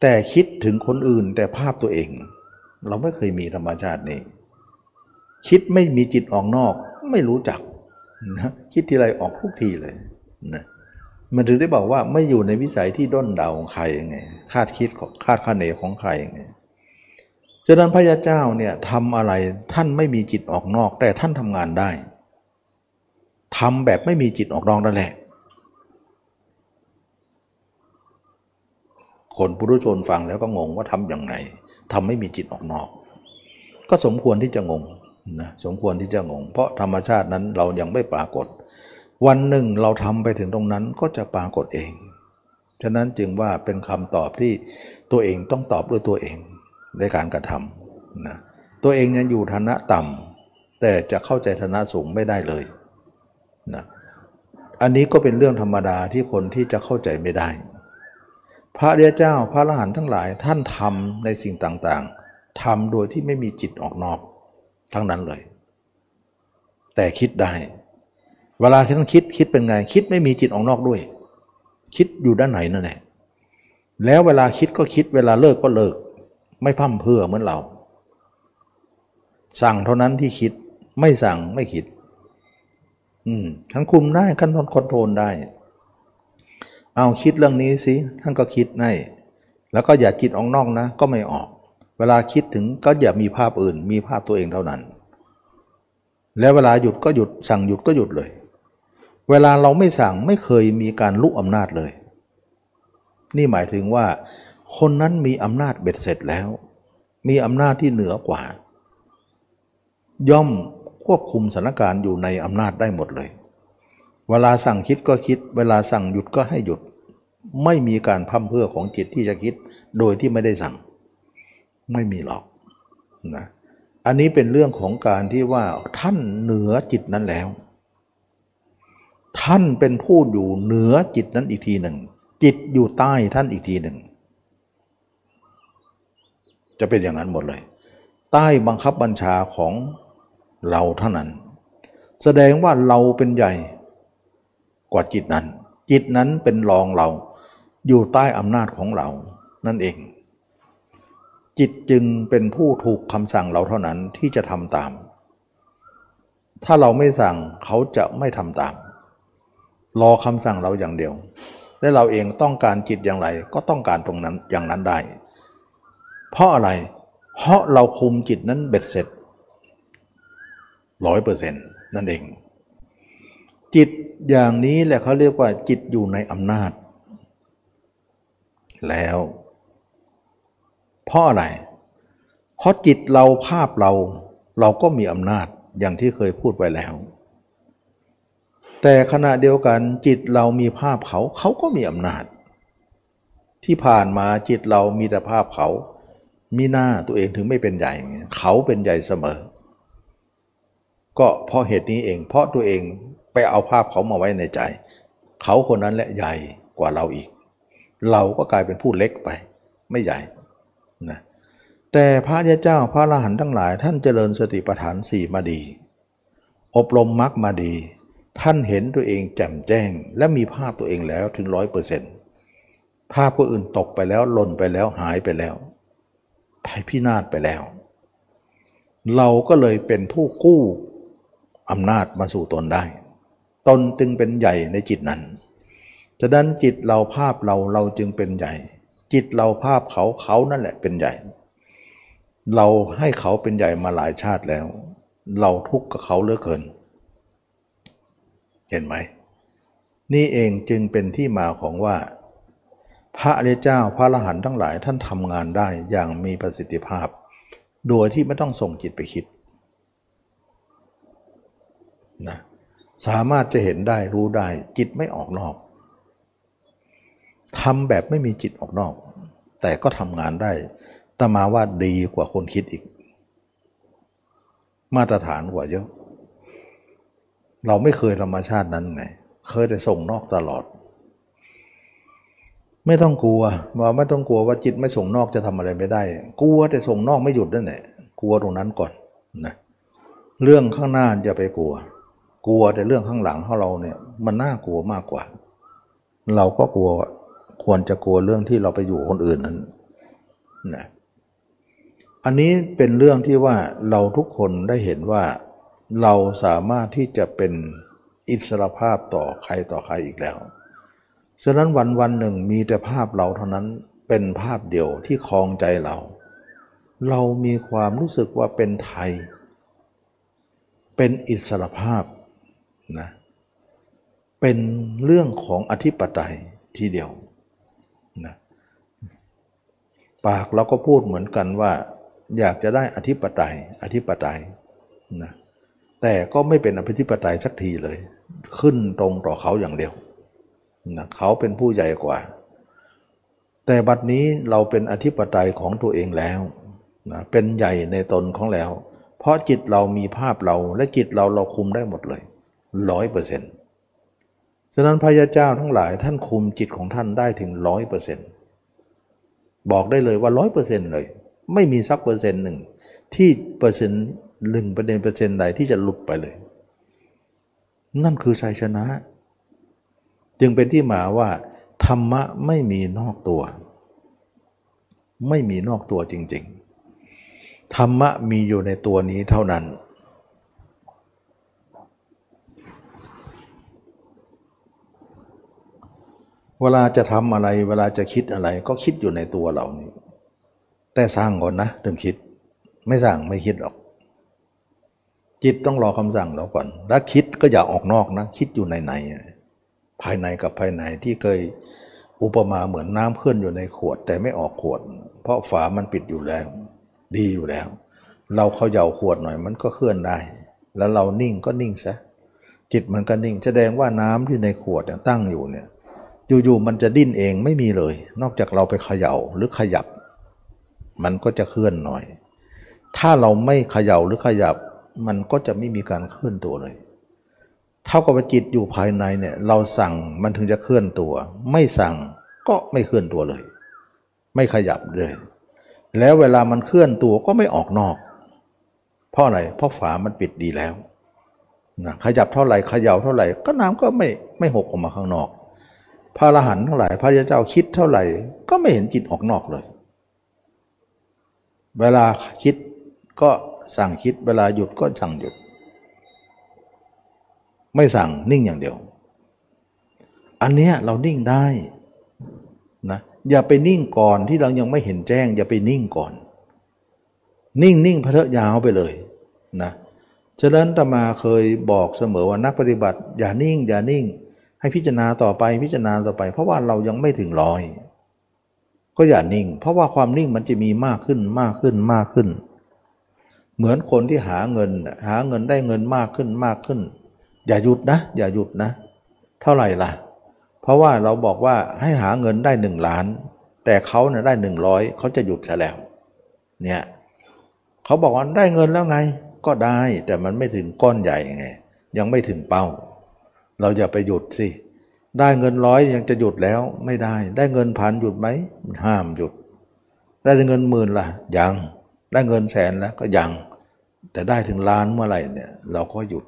A: แต่คิดถึงคนอื่นแต่ภาพตัวเอง เราไม่เคยมีธรรมชาตินี้คิดไม่มีจิตออกนอก ไม่รู้จักนะคิดทีไรออกทุกทีเลยนะมันถึงได้บอกว่าไม่อยู่ในวิสัยที่ด้นเดาของใครยังไงคาดคิดคาดคะเนของใครยังไงฉะนั้นพระยาเจ้าเนี่ยทำอะไรท่านไม่มีจิตออกนอก แต่ท่านทำงานได้ทำแบบไม่มีจิตออกนอกนั่นแหละ คนปุถุชนฟังแล้วก็งงว่าทำอย่างไรทำไม่มีจิตออกนอก ก็สมควรที่จะงงนะสมควรที่จะงง เพราะธรรมชาตินั้นเรายังไม่ปรากฏ วันหนึ่งเราทำไปถึงตรงนั้นก็จะปรากฏเอง ฉะนั้นจึงว่าเป็นคำตอบที่ตัวเองต้องตอบด้วยตัวเองในการกระทำนะตัวเองยังอยู่ฐานะต่ำแต่จะเข้าใจฐานะสูงไม่ได้เลยนะอันนี้ก็เป็นเรื่องธรรมดาที่คนที่จะเข้าใจไม่ได้ พระเรียเจ้าพระอรหันต์ทั้งหลายท่านทำในสิ่งต่างๆทำโดยที่ไม่มีจิตออกนอก ทั้งนั้นเลย แต่คิดได้ เวลาท่านคิดคิดเป็นไง คิดไม่มีจิตออกนอกด้วย คิดอยู่ด้านไหนนั่นแหละแล้วเวลาคิดก็คิดเวลาเลิกก็เลิก ไม่พั่มเพื่อเหมือนเรา สั่งเท่านั้นที่คิดไม่สั่งไม่คิด อืมทั้งคุมได้ขั้นตอนคอนโทรลได้ เอาคิดเรื่องนี้สิท่านก็คิดให้แล้วก็อย่าจิตออกนอกนะ ก็ไม่ออก เวลาคิดถึงก็อย่ามีภาพอื่น มีภาพตัวเองเท่านั้น แล้วเวลาหยุดก็หยุดสั่งหยุดก็หยุดเลย เวลาเราไม่สั่งไม่เคยมีการลุกอำนาจเลย นี่หมายถึงว่า คนนั้นมีอำนาจเบ็ดเสร็จแล้ว มีอำนาจที่เหนือกว่า ย่อมควบคุมสถานการณ์อยู่ในอำนาจได้หมดเลย เวลาสั่งคิดก็คิด เวลาสั่งหยุดก็ให้หยุด ไม่มีการพั่มเพื่อของจิตที่จะคิดโดยที่ไม่ได้สั่ง ไม่มีหรอกนะอันนี้เป็นเรื่องของการที่ว่าท่านเหนือจิตนั้นแล้ว ท่านเป็นผู้อยู่เหนือจิตนั้นอีกทีหนึ่ง จิตอยู่ใต้ท่านอีกทีหนึ่ง จะเป็นอย่างนั้นหมดเลย ใต้บังคับบัญชาของเราเท่านั้น แสดงว่าเราเป็นใหญ่กว่าจิตนั้น จิตนั้นเป็นรองเรา อยู่ใต้อำนาจของเรานั่นเอง จิตจึงเป็นผู้ถูกคำสั่งเราเท่านั้นที่จะทำตาม ถ้าเราไม่สั่งเขาจะไม่ทำตาม รอคำสั่งเราอย่างเดียว และเราเองต้องการจิตอย่างไรก็ต้องการตรงนั้นอย่างนั้นได้ เพราะอะไร เพราะเราคุมจิตนั้นเบ็ดเสร็จร้อยเปอร์เซ็นต์นั่นเอง จิตอย่างนี้แหละเขาเรียกว่าจิตอยู่ในอำนาจ แล้ว เพราะอะไรเพราะจิตเราภาพเราเราก็มีอำนาจอย่างที่เคยพูดไปแล้ว แต่ขณะเดียวกันจิตเรามีภาพเขาเขาก็มีอำนาจ ที่ผ่านมาจิตเรามีแต่ภาพเขา มีหน้าตัวเองถึงไม่เป็นใหญ่ เขาเป็นใหญ่เสมอ ก็เพราะเหตุนี้เอง เพราะตัวเองไปเอาภาพเขามาไว้ในใจ เขาคนนั้นแหละใหญ่กว่าเราอีก เราก็กลายเป็นผู้เล็กไป ไม่ใหญ่นะแต่พระยาเจ้าพระอรหันต์ทั้งหลาย ท่านเจริญสติปัฏฐานสี่มาดี อบรมมรรคมาดี ท่านเห็นตัวเองแจ่มแจ้ง และมีภาพตัวเองแล้วถึงร้อยเปอร์เซ็นต์ภาพผู้อื่นตกไปแล้วหล่นไปแล้วหายไปแล้วภัยพินาศไปแล้ว เราก็เลยเป็นผู้กู้อำนาจมาสู่ตนได้ ตนจึงเป็นใหญ่ในจิตนั้น ฉะนั้นจิตเราภาพเราเราจึงเป็นใหญ่ จิตเราภาพเขาเขานั่นแหละเป็นใหญ่ เราให้เขาเป็นใหญ่มาหลายชาติแล้ว เราทุกข์กับเขาเหลือเกิน เห็นไหม นี่เองจึงเป็นที่มาของว่า พระอริยเจ้าพระอรหันต์ทั้งหลายท่านทำงานได้อย่างมีประสิทธิภาพ โดยที่ไม่ต้องส่งจิตไปคิดนะสามารถจะเห็นได้รู้ได้จิตไม่ออกนอก ทำแบบไม่มีจิตออกนอก แต่ก็ทำงานได้ตมาว่าดีกว่าคนคิดอีก มาตรฐานกว่าเยอะ เราไม่เคยธรรมชาตินั้นไง เคยแต่ส่งนอกตลอด ไม่ต้องกลัวว่าไม่ต้องกลัวว่าจิตไม่ส่งนอกจะทำอะไรไม่ได้ กลัวแต่ส่งนอกไม่หยุดนั่นแหละกลัวตรงนั้นก่อนนะเรื่องข้างหน้าจะไปกลัว กลัวแต่เรื่องข้างหลังของเราเนี่ย มันน่ากลัวมากกว่า เราก็กลัว ควรจะกลัวเรื่องที่เราไปอยู่คนอื่นนั้นนะอันนี้เป็นเรื่องที่ว่าเราทุกคนได้เห็นว่าเราสามารถที่จะเป็นอิสรภาพต่อใครต่อใครอีกแล้ว ฉะนั้นวันวันหนึ่งมีแต่ภาพเราเท่านั้นเป็นภาพเดียวที่คลองใจเรา เรามีความรู้สึกว่าเป็นไทย เป็นอิสรภาพนะ เป็นเรื่องของอธิปไตยทีเดียว ปากเราก็พูดเหมือนกันว่า อยากจะได้อธิปไตยอธิปไตยนะแต่ก็ไม่เป็นอธิปไตยสักทีเลย ขึ้นตรงต่อเขาอย่างเดียวนะเขาเป็นผู้ใหญ่กว่า แต่บัดนี้เราเป็นอธิปไตยของตัวเองแล้วนะเป็นใหญ่ในตนของแล้ว เพราะจิตเรามีภาพเราและจิตเราเราคุมได้หมดเลยร้อยเปอร์เซ็นต์ฉะนั้นพระยาเจ้าทั้งหลายท่านคุมจิตของท่านได้ถึงร้อยเปอร์เซ็นต์ บอกได้เลยว่าร้อยเปอร์เซ็นต์เลย ไม่มีสักเปอร์เซ็นต์หนึ่งที่เปอร์เซ็นต์หนึ่งประเด็นเปอร์เซ็นต์ใดที่จะหลุดไปเลย นั่นคือชัยชนะ จึงเป็นที่มาว่าธรรมะไม่มีนอกตัว ไม่มีนอกตัวจริง ๆ ธรรมะมีอยู่ในตัวนี้เท่านั้น เวลาจะทำอะไร เวลาจะคิดอะไร ก็คิดอยู่ในตัวเรานี่แต่สร้างก่อนนะถึงคิด ไม่สร้างไม่คิดหรอก จิตต้องรอคำสั่งเราก่อน แล้วคิดก็อย่าออกนอกนะ คิดอยู่ในในภายในกับภายในที่เคยอุปมาเหมือนน้ำเคลื่อนอยู่ในขวด แต่ไม่ออกขวด เพราะฝามันปิดอยู่แล้ว ดีอยู่แล้ว เราเขาเยาขวดหน่อยมันก็เคลื่อนได้ แล้วเรานิ่งก็นิ่งซะจิตมันก็นิ่งแสดงว่าน้ำที่ในขวดตั้งอยู่เนี่ย อยู่ๆมันจะดิ้นเองไม่มีเลย นอกจากเราไปเขย่าหรือขยับ มันก็จะเคลื่อนหน่อย ถ้าเราไม่เขย่าหรือขยับ มันก็จะไม่มีการเคลื่อนตัวเลย เท่ากับจิตอยู่ภายในเนี่ยเราสั่งมันถึงจะเคลื่อนตัว ไม่สั่งก็ไม่เคลื่อนตัวเลย ไม่ขยับเลย แล้วเวลามันเคลื่อนตัวก็ไม่ออกนอก เพราะอะไรเพราะฝามันปิดดีแล้วนะขยับเท่าไหร่เขย่าเท่าไหร่ ก็น้ำก็ไม่ไม่หกออกมาข้างนอก พระอรหันต์ท่าไหร่พระเจ้าคิดเท่าไหร่ ก็ไม่เห็นจิตออกนอกเลย เวลาคิดก็สั่งคิด เวลาหยุดก็สั่งหยุด ไม่สั่งนิ่งอย่างเดียว อันเนี้ยเรานิ่งได้นะอย่าไปนิ่งก่อนที่เรายังไม่เห็นแจ้ง อย่าไปนิ่งก่อน นิ่งนิ่งพระเถยาวไปเลยนะฉะนั้นตมาเคยบอกเสมอว่านักปฏิบัติ อย่านิ่ง อย่านิ่ง ให้พิจารณาต่อไปพิจารณาต่อไป เพราะว่าเรายังไม่ถึงร้อย ก็อย่านิ่ง เพราะว่าความนิ่งมันจะมีมากขึ้นมากขึ้นมากขึ้น เหมือนคนที่หาเงิน หาเงินได้เงินมากขึ้นมากขึ้น อย่าหยุดนะ อย่าหยุดนะ เท่าไหร่ล่ะ เพราะว่าเราบอกว่าให้หาเงินได้หนึ่งล้าน แต่เขาเนี่ยได้หนึ่งร้อยเขาจะหยุดซะแล้วเนี่ยเขาบอกว่าได้เงินแล้วไงก็ได้แต่มันไม่ถึงก้อนใหญ่ไง ยังไม่ถึงเป้า เราอย่าไปหยุดสิ ได้เงินร้อยยังจะหยุดแล้วไม่ได้ ได้เงินพันหยุดไหมห้ามหยุด ได้เงินหมื่นล่ะยังได้เงินแสนแล้วก็ยัง แต่ได้ถึงล้านเมื่อไหร่เนี่ยเราก็หยุด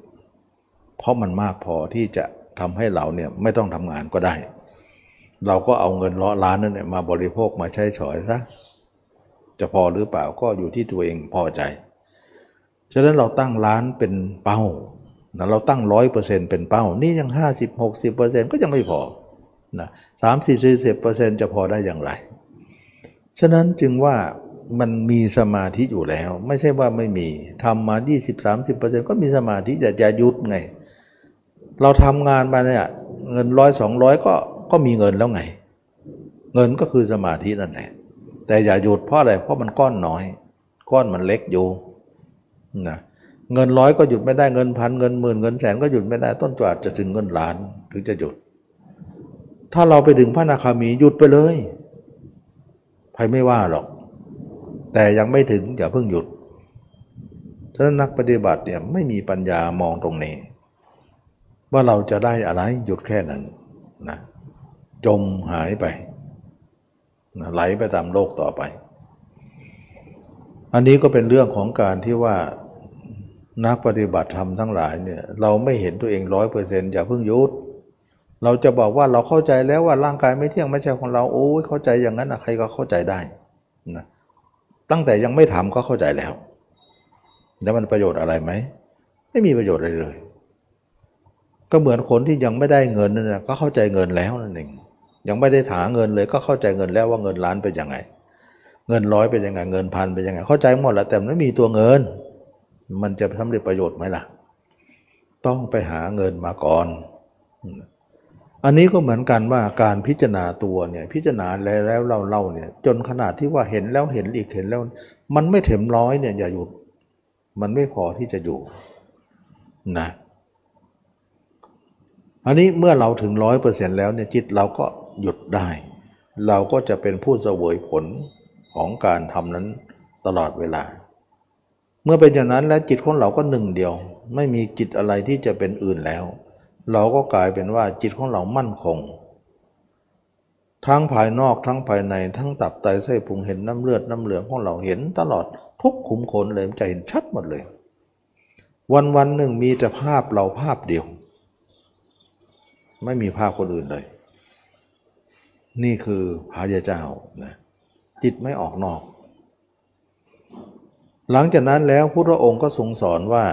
A: เพราะมันมากพอที่จะทำให้เราเนี่ยไม่ต้องทำงานก็ได้ เราก็เอาเงินล้อล้านนั่นเนี่ยมาบริโภคมาใช้ฉอยซะจะพอหรือเปล่าก็อยู่ที่ตัวเองพอใจ ฉะนั้นเราตั้งล้านเป็นเป้า นะเราตั้งร้อยเปอร์เซ็นต์เป็นเป้า นี่ยังห้าสิบหกสิบเปอร์เซ็นต์ก็ยังไม่พอนะสามสี่สี่สิบเปอร์เซ็นต์จะพอได้อย่างไร ฉะนั้นจึงว่ามันมีสมาธิอยู่แล้ว ไม่ใช่ว่าไม่มีทำมา 20-30%ก็มีสมาธิแต่จะยุดไง เราทำงานมาเนี่ยเงินร้อยสองร้อยก็ก็มีเงินแล้วไง เงินก็คือสมาธินั่นแหละแต่อย่าหยุดเพราะอะไรเพราะมันก้อนน้อย ก้อนมันเล็กอยู่นะเเงินร้อยก็หยุดไม่ได้เงินพันเงินหมื่นเงินแสนก็หยุดไม่ได้ต้นจวดจะถึงเงินล้านถึงจะหยุด ถ้าเราไปถึงพระนาคามีหยุดไปเลยใครไม่ว่าหรอก แต่ยังไม่ถึงอย่าเพิ่งหยุดฉะนั้นนักปฏิบัติเนี่ยไม่มีปัญญามองตรงนี้ ว่าเราจะได้อะไรหยุดแค่นั้นนะจมหายไปนะไหลไปตามโลกต่อไป อันนี้ก็เป็นเรื่องของการที่ว่า นักปฏิบัติธรรมทั้งหลายเนี่ยเราไม่เห็นตัวเองร้อยเปอร์เซ็นต์อย่าเพิ่งยุดเราจะบอกว่าเราเข้าใจแล้วว่าร่างกายไม่เที่ยงไม่ใช่ของเราโอ้ยเข้าใจอย่างนั้นนะใครก็เข้าใจได้นะตั้งแต่ยังไม่ทำก็เข้าใจแล้ว แล้วมันประโยชน์อะไรไหมไม่มีประโยชน์อะไรเลย ก็เหมือนคนที่ยังไม่ได้เงินนั่นนะก็เข้าใจเงินแล้วนั่นเองยังไม่ได้ถาเงินเลยก็เข้าใจเงินแล้วว่าเงินล้านเป็นยังไง เงินร้อยเป็นยังไงเงินพันเป็นยังไงเข้าใจหมดแล้วแต่ไม่มีตัวเงิน มันจะทำเร็จประโยชน์ไหมล่ะ ต้องไปหาเงินมาก่อน อันนี้ก็เหมือนกันว่าการพิจารณาตัวเนี่ยพิจารณาแล้วแล้วเราเล่าเนี่ย จนขนาดที่ว่าเห็นแล้วเห็นอีกเห็นแล้ว มันไม่เถมร้อยเนี่ยอย่าหยุด มันไม่พอที่จะอยู่นะอันนี้เมื่อเราถึงร้อยเปอร์เซ็นต์แล้วเนี่ยจิตเราก็หยุดได้ เราก็จะเป็นผู้เสวยผลของการทำนั้นตลอดเวลา เมื่อเป็นอย่างนั้นแล้วจิตของเราก็หนึ่งเดียว ไม่มีจิตอะไรที่จะเป็นอื่นแล้ว เราก็กลายเป็นว่าจิตของเรามั่นคง ทั้งภายนอกทั้งภายในทั้งตับไตไส้พุงเห็นน้ำเลือดน้ำเหลืองของเราเห็นตลอดทุกขุมขนเลยจะเห็นชัดหมดเลย วันวันหนึ่งมีแต่ภาพเราภาพเดียว ไม่มีภาพคนอื่นเลย นี่คือพระยาเจ้านะจิตไม่ออกนอก หลังจากนั้นแล้วพุทธองค์ก็ทรงสอนว่า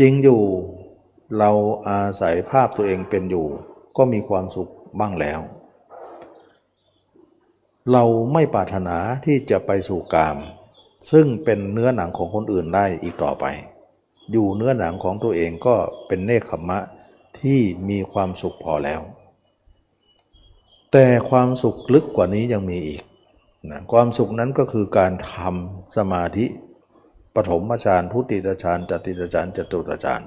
A: จริงอยู่เราอาศัยภาพตัวเองเป็นอยู่ ก็มีความสุขบ้างแล้ว เราไม่ปรารถนาที่จะไปสู่กาม ซึ่งเป็นเนื้อหนังของคนอื่นได้อีกต่อไป อยู่เนื้อหนังของตัวเองก็เป็นเนคขมะที่มีความสุขพอแล้ว แต่ความสุขลึกกว่านี้ยังมีอีก นะความสุขนั้นก็คือการทำสมาธิปฐมฌานทุติยฌานจติยฌานจตุตฌาน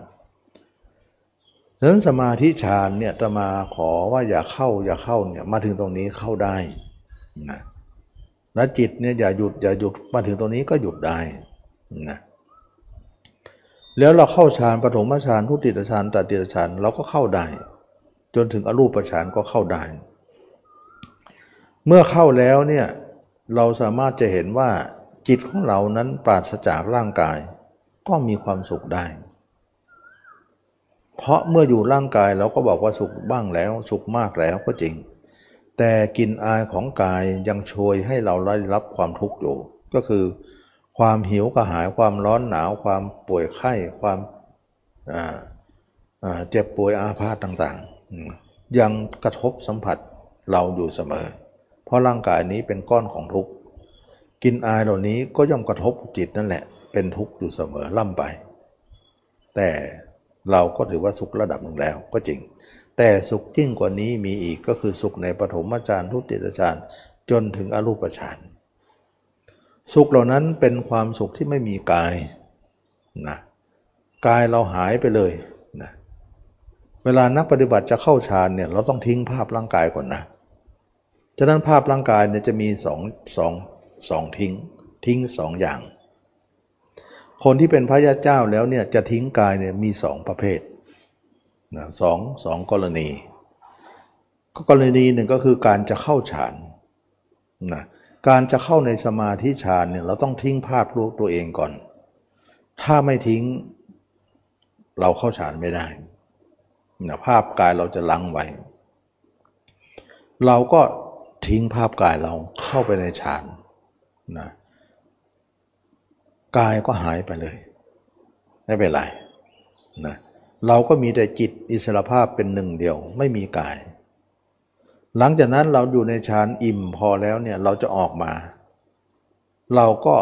A: ดังนั้นสมาธิฌานเนี่ยจะมาขอว่าอย่าเข้าอย่าเข้าเนี่ยมาถึงตรงนี้เข้าได้นะแล้วจิตเนี่ยอย่าหยุดอย่าหยุดมาถึงตรงนี้ก็หยุดได้นะแล้วเราเข้าฌานปฐมฌานทุติยฌานตติยฌานเราก็เข้าได้ จนถึงอรูปฌานก็เข้าได้ เมื่อเข้าแล้วเนี่ย เราสามารถจะเห็นว่าจิตของเรานั้นปราศจากร่างกาย ก็มีความสุขได้ เพราะเมื่ออยู่ร่างกายเราก็บอกว่าสุขบ้างแล้ว สุขมากแล้วก็จริง แต่กินอายของกายยังโชยให้เราได้รับความทุกข์อยู่ ก็คือความหิวกระหายความร้อนหนาว ความป่วยไข้ความเจ็บป่วยอาพาธต่างๆ ยังกระทบสัมผัสเราอยู่เสมอ ราะร่างกายนี้เป็นก้อนของทุกข์กินอายเหล่านี้ก็ย่อมกระทบจิตนั่นแหละ เป็นทุกข์อยู่เสมอล่ำไป แต่เราก็ถือว่าสุขระดับหนึ่งแล้วก็จริง แต่สุขยิ่งกว่านี้มีอีกก็คือสุขในปฐมฌานทุติยฌานจนถึงอรูปฌานสุขเหล่านั้นเป็นความสุขที่ไม่มีกายนะกายเราหายไปเลยนะเวลานักปฏิบัติจะเข้าฌานเนี่ยเราต้องทิ้งภาพร่างกายก่อนนะ ฉะนั้นภาพร่างกายเนี่ยจะมีสองสองสองทิ้ง ทิ้งสองอย่าง คนที่เป็นพระยาเจ้าแล้วเนี่ยจะทิ้งกายเนี่ยมีสองประเภทนะสองสองกรณีก็กรณีหนึ่งก็คือการจะเข้าฌานนะการจะเข้าในสมาธิฌานเนี่ยเราต้องทิ้งภาพลูกตัวเองก่อน ถ้าไม่ทิ้งเราเข้าฌานไม่ได้นะภาพกายเราจะลังไว้ เราก็ ทิ้งภาพกายเราเข้าไปในฌานนะกายก็หายไปเลย ไม่เป็นไรนะเราก็มีแต่จิตอิสระภาพเป็นหนึ่งเดียว ไม่มีกาย หลังจากนั้นเราอยู่ในฌานอิ่มพอแล้วเนี่ยเราจะออกมา เราก็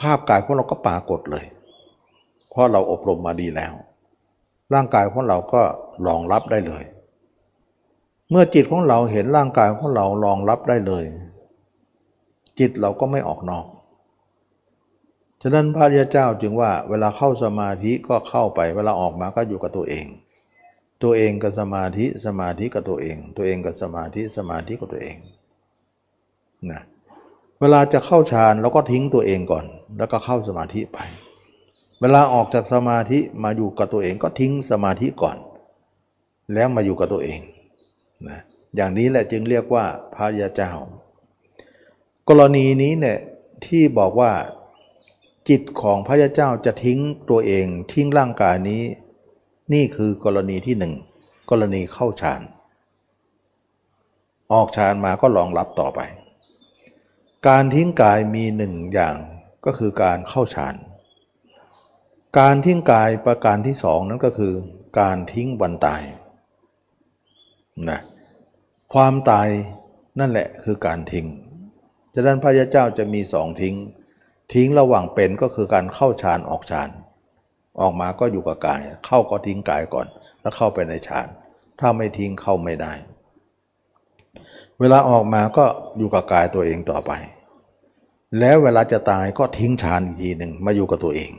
A: ภาพกายของเราก็ปรากฏเลย เพราะเราอบรมมาดีแล้ว ร่างกายของเราก็รองรับได้เลย เมื่อจิตของเราเห็นร่างกายของเรารองรับได้เลย จิตเราก็ไม่ออกนอก ฉะนั้นพระยาเจ้าจึงว่าเวลาเข้าสมาธิก็เข้าไป เวลาออกมาก็อยู่กับตัวเอง ตัวเองกับสมาธิสมาธิกับตัวเอง ตัวเองกับสมาธิสมาธิกับตัวเองนะเวลาจะเข้าฌานเราก็ทิ้งตัวเองก่อน แล้วก็เข้าสมาธิไป เวลาออกจากสมาธิมาอยู่กับตัวเองก็ทิ้งสมาธิก่อน แล้วมาอยู่กับตัวเอง นะอย่างนี้แหละจึงเรียกว่าพระยาเจ้า กรณีนี้เนี่ยที่บอกว่าจิตของพระยาเจ้าจะทิ้งตัวเองทิ้งร่างกายนี้ นี่คือกรณีที่หนึ่งกรณีเข้าฌานออกฌานมาก็รองรับต่อไป การทิ้งกายมีหนึ่งอย่างก็คือการเข้าฌานการทิ้งกายประการที่สองนั้นก็คือ การทิ้งวันตาย นะความตายนั่นแหละคือการทิ้งฉะนั้นพระยาเจ้าจะมีสองทิ้ง ทิ้งระหว่างเป็นก็คือการเข้าฌานออกฌานออกมาก็อยู่กับกาย เข้าก็ทิ้งกายก่อน แล้วเข้าไปในฌานถ้าไม่ทิ้งเข้าไม่ได้ เวลาออกมาก็อยู่กับกายตัวเองต่อไป แล้วเวลาจะตายก็ทิ้งฌานอีกทีหนึ่งมาอยู่กับตัวเอง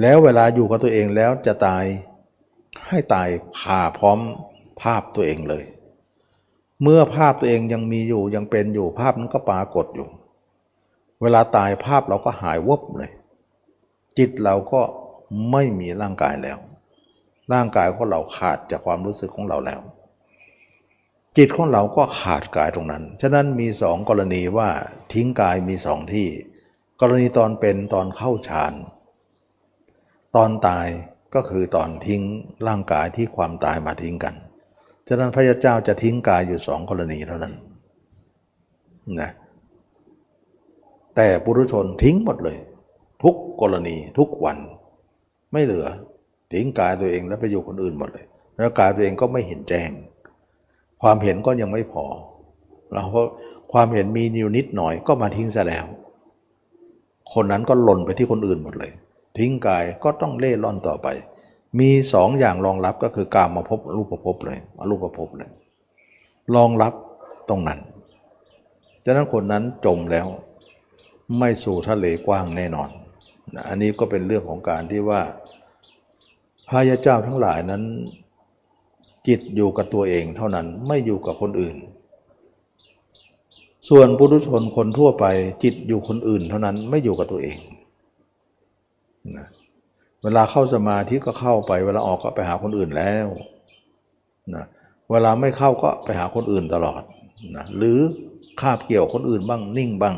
A: แล้วเวลาอยู่กับตัวเองแล้วจะตาย ให้ตายผ่าพร้อมภาพตัวเองเลย เมื่อภาพตัวเองยังมีอยู่ยังเป็นอยู่ภาพนั้นก็ปรากฏอยู่ เวลาตายภาพเราก็หายวบเลย จิตเราก็ไม่มีร่างกายแล้ว ร่างกายของเราขาดจากความรู้สึกของเราแล้ว จิตของเราก็ขาดกายตรงนั้น ฉะนั้นมีสองกรณีว่าทิ้งกายมีสองที่ กรณีตอนเป็นตอนเข้าฌานตอนตาย ก็คือตอนทิ้งร่างกายที่ความตายมาทิ้งกัน ฉะนั้นพระเจ้าจะทิ้งกายอยู่สองกรณีเท่านั้นนะแต่ปุถุชนทิ้งหมดเลย ทุกกรณีทุกวัน ไม่เหลือ ทิ้งกายตัวเองแล้วไปอยู่คนอื่นหมดเลย แล้วกายตัวเองก็ไม่เห็นแจ้ง ความเห็นก็ยังไม่พอเราเพราะความเห็นมีนิวนิดหน่อยก็มาทิ้งซะแล้ว คนนั้นก็หล่นไปที่คนอื่นหมดเลย ทิ้งกายก็ต้องเล่ร่อนต่อไป มีสองอย่างรองรับก็คือการมาพบรูปภพเลยอรูปภพเลยรองรับตรงนั้นดังนั้นคนนั้นจมแล้วไม่สู่ทะเลกว้างแน่นอน อันนี้ก็เป็นเรื่องของการที่ว่าพระยาเจ้าทั้งหลายนั้น จิตอยู่กับตัวเองเท่านั้นไม่อยู่กับคนอื่น ส่วนปุถุชนคนทั่วไปจิตอยู่คนอื่นเท่านั้นไม่อยู่กับตัวเอง นะเวลาเข้าสมาธิก็เข้าไป เวลาออกก็ไปหาคนอื่นแล้วนะเวลาไม่เข้าก็ไปหาคนอื่นตลอดนะหรือคาบเกี่ยวคนอื่นบ้างนิ่งบ้าง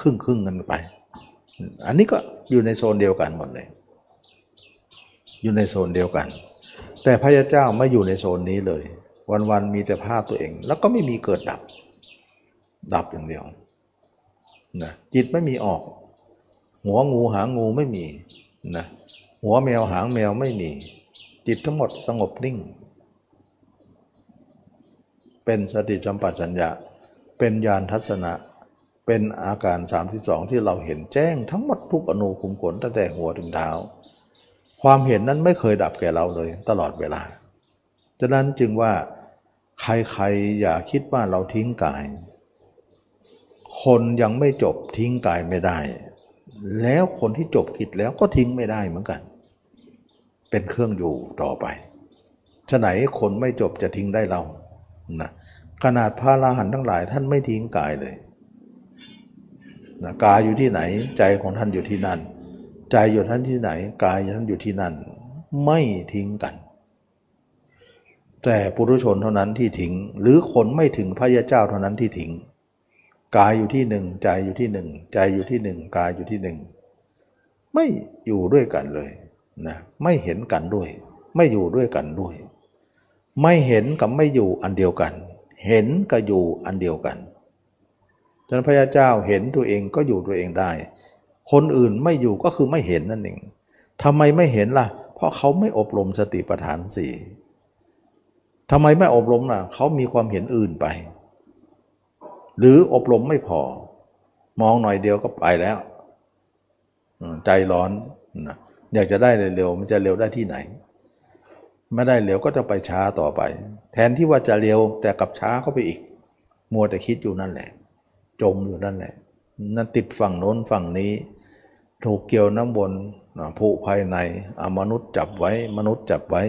A: ครึ่งครึ่งกันไป อันนี้ก็อยู่ในโซนเดียวกันหมดเลย อยู่ในโซนเดียวกัน แต่พระยาเจ้าไม่อยู่ในโซนนี้เลย วันๆมีแต่ภาพตัวเอง แล้วก็ไม่มีเกิดดับ ดับอย่างเดียวนะจิตไม่มีออก หัวงูหางงูไม่มีนะหัวแมวหางแมวไม่มี จิตทั้งหมดสงบนิ่ง เป็นสติจัมปชัญญะเป็นญาณทัศนะ เป็นอาการ 32 ที่เราเห็นแจ้งทั้งหมดทุกอนูคุมขนตั้งแต่หัวถึงเท้า ความเห็นนั้นไม่เคยดับแก่เราเลยตลอดเวลาฉะนั้นจึงว่าใครๆอย่าคิดว่าเราทิ้งกาย คนยังไม่จบทิ้งกายไม่ได้ แล้วคนที่จบกิจแล้วก็ทิ้งไม่ได้เหมือนกัน เป็นเครื่องอยู่ต่อไปฉะไหนคนไม่จบจะทิ้งได้เรานะขนาดพระราหันทั้งหลายท่านไม่ทิ้งกายเลยนะกายอยู่ที่ไหน ใจของท่านอยู่ที่นั่น ใจอยู่ท่านที่ไหน กายท่านอยู่ที่นั่น ไม่ทิ้งกัน แต่ปุถุชนเท่านั้นที่ทิ้ง หรือคนไม่ถึงพระยาเจ้าเท่านั้นที่ทิ้ง กายอยู่ที่หนึ่งใจอยู่ที่หนึ่งใจอยู่ที่หนึ่งกายอยู่ที่หนึ่งไม่อยู่ด้วยกันเลยนะไม่เห็นกันด้วย ไม่อยู่ด้วยกันด้วย ไม่เห็นกับไม่อยู่อันเดียวกัน เห็นกับอยู่อันเดียวกันฉะนั้นพระยาเจ้าเห็นตัวเองก็อยู่ตัวเองได้ คนอื่นไม่อยู่ก็คือไม่เห็นนั่นเองทำไมไม่เห็นล่ะ เพราะเขาไม่อบรมสติปัฏฐานสี่ทำไมไม่อบรมล่ะ เขามีความเห็นอื่นไป หรืออบรมไม่พอ มองหน่อยเดียวก็ไปแล้ว ใจร้อนนะอยากจะได้เร็วๆมันจะเร็วได้ที่ไหน ไม่ได้เร็วก็จะไปช้าต่อไป แทนที่ว่าจะเร็วแต่กับช้าเข้าไปอีก มัวแต่คิดอยู่นั่นแหละ จมอยู่นั่นแหละ นั่นติดฝั่งโน้นฝั่งนี้ ถูกเกี่ยวน้ำบนผู้ภายในอมนุษย์จับไว้ มนุษย์จับไว้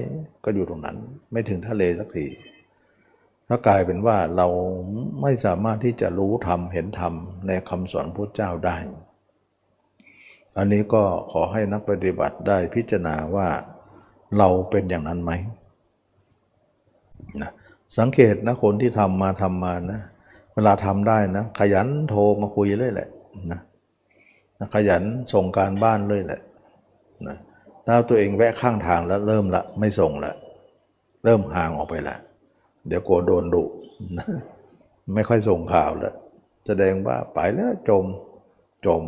A: ก็อยู่ตรงนั้น ไม่ถึงทะเลสักที ถ้ากลายเป็นว่าเราไม่สามารถที่จะรู้ธรรมเห็นธรรมในคำสอนพระเจ้าได้ อันนี้ก็ขอให้นักปฏิบัติได้พิจารณาว่าเราเป็นอย่างนั้นไหมนะสังเกตนะคนที่ทำมาทำมานะ เวลาทำได้นะ ขยันโทรมาคุยเลยแหละนะขยันส่งการบ้านเลยแหละนะถ้าตัวเองแวะข้างทางแล้วเริ่มละไม่ส่งละเริ่มห่างออกไปละ เดี๋ยวกลัวโดนดุไม่ค่อยส่งข่าวแล้วแสดงว่าไปแล้วจมจม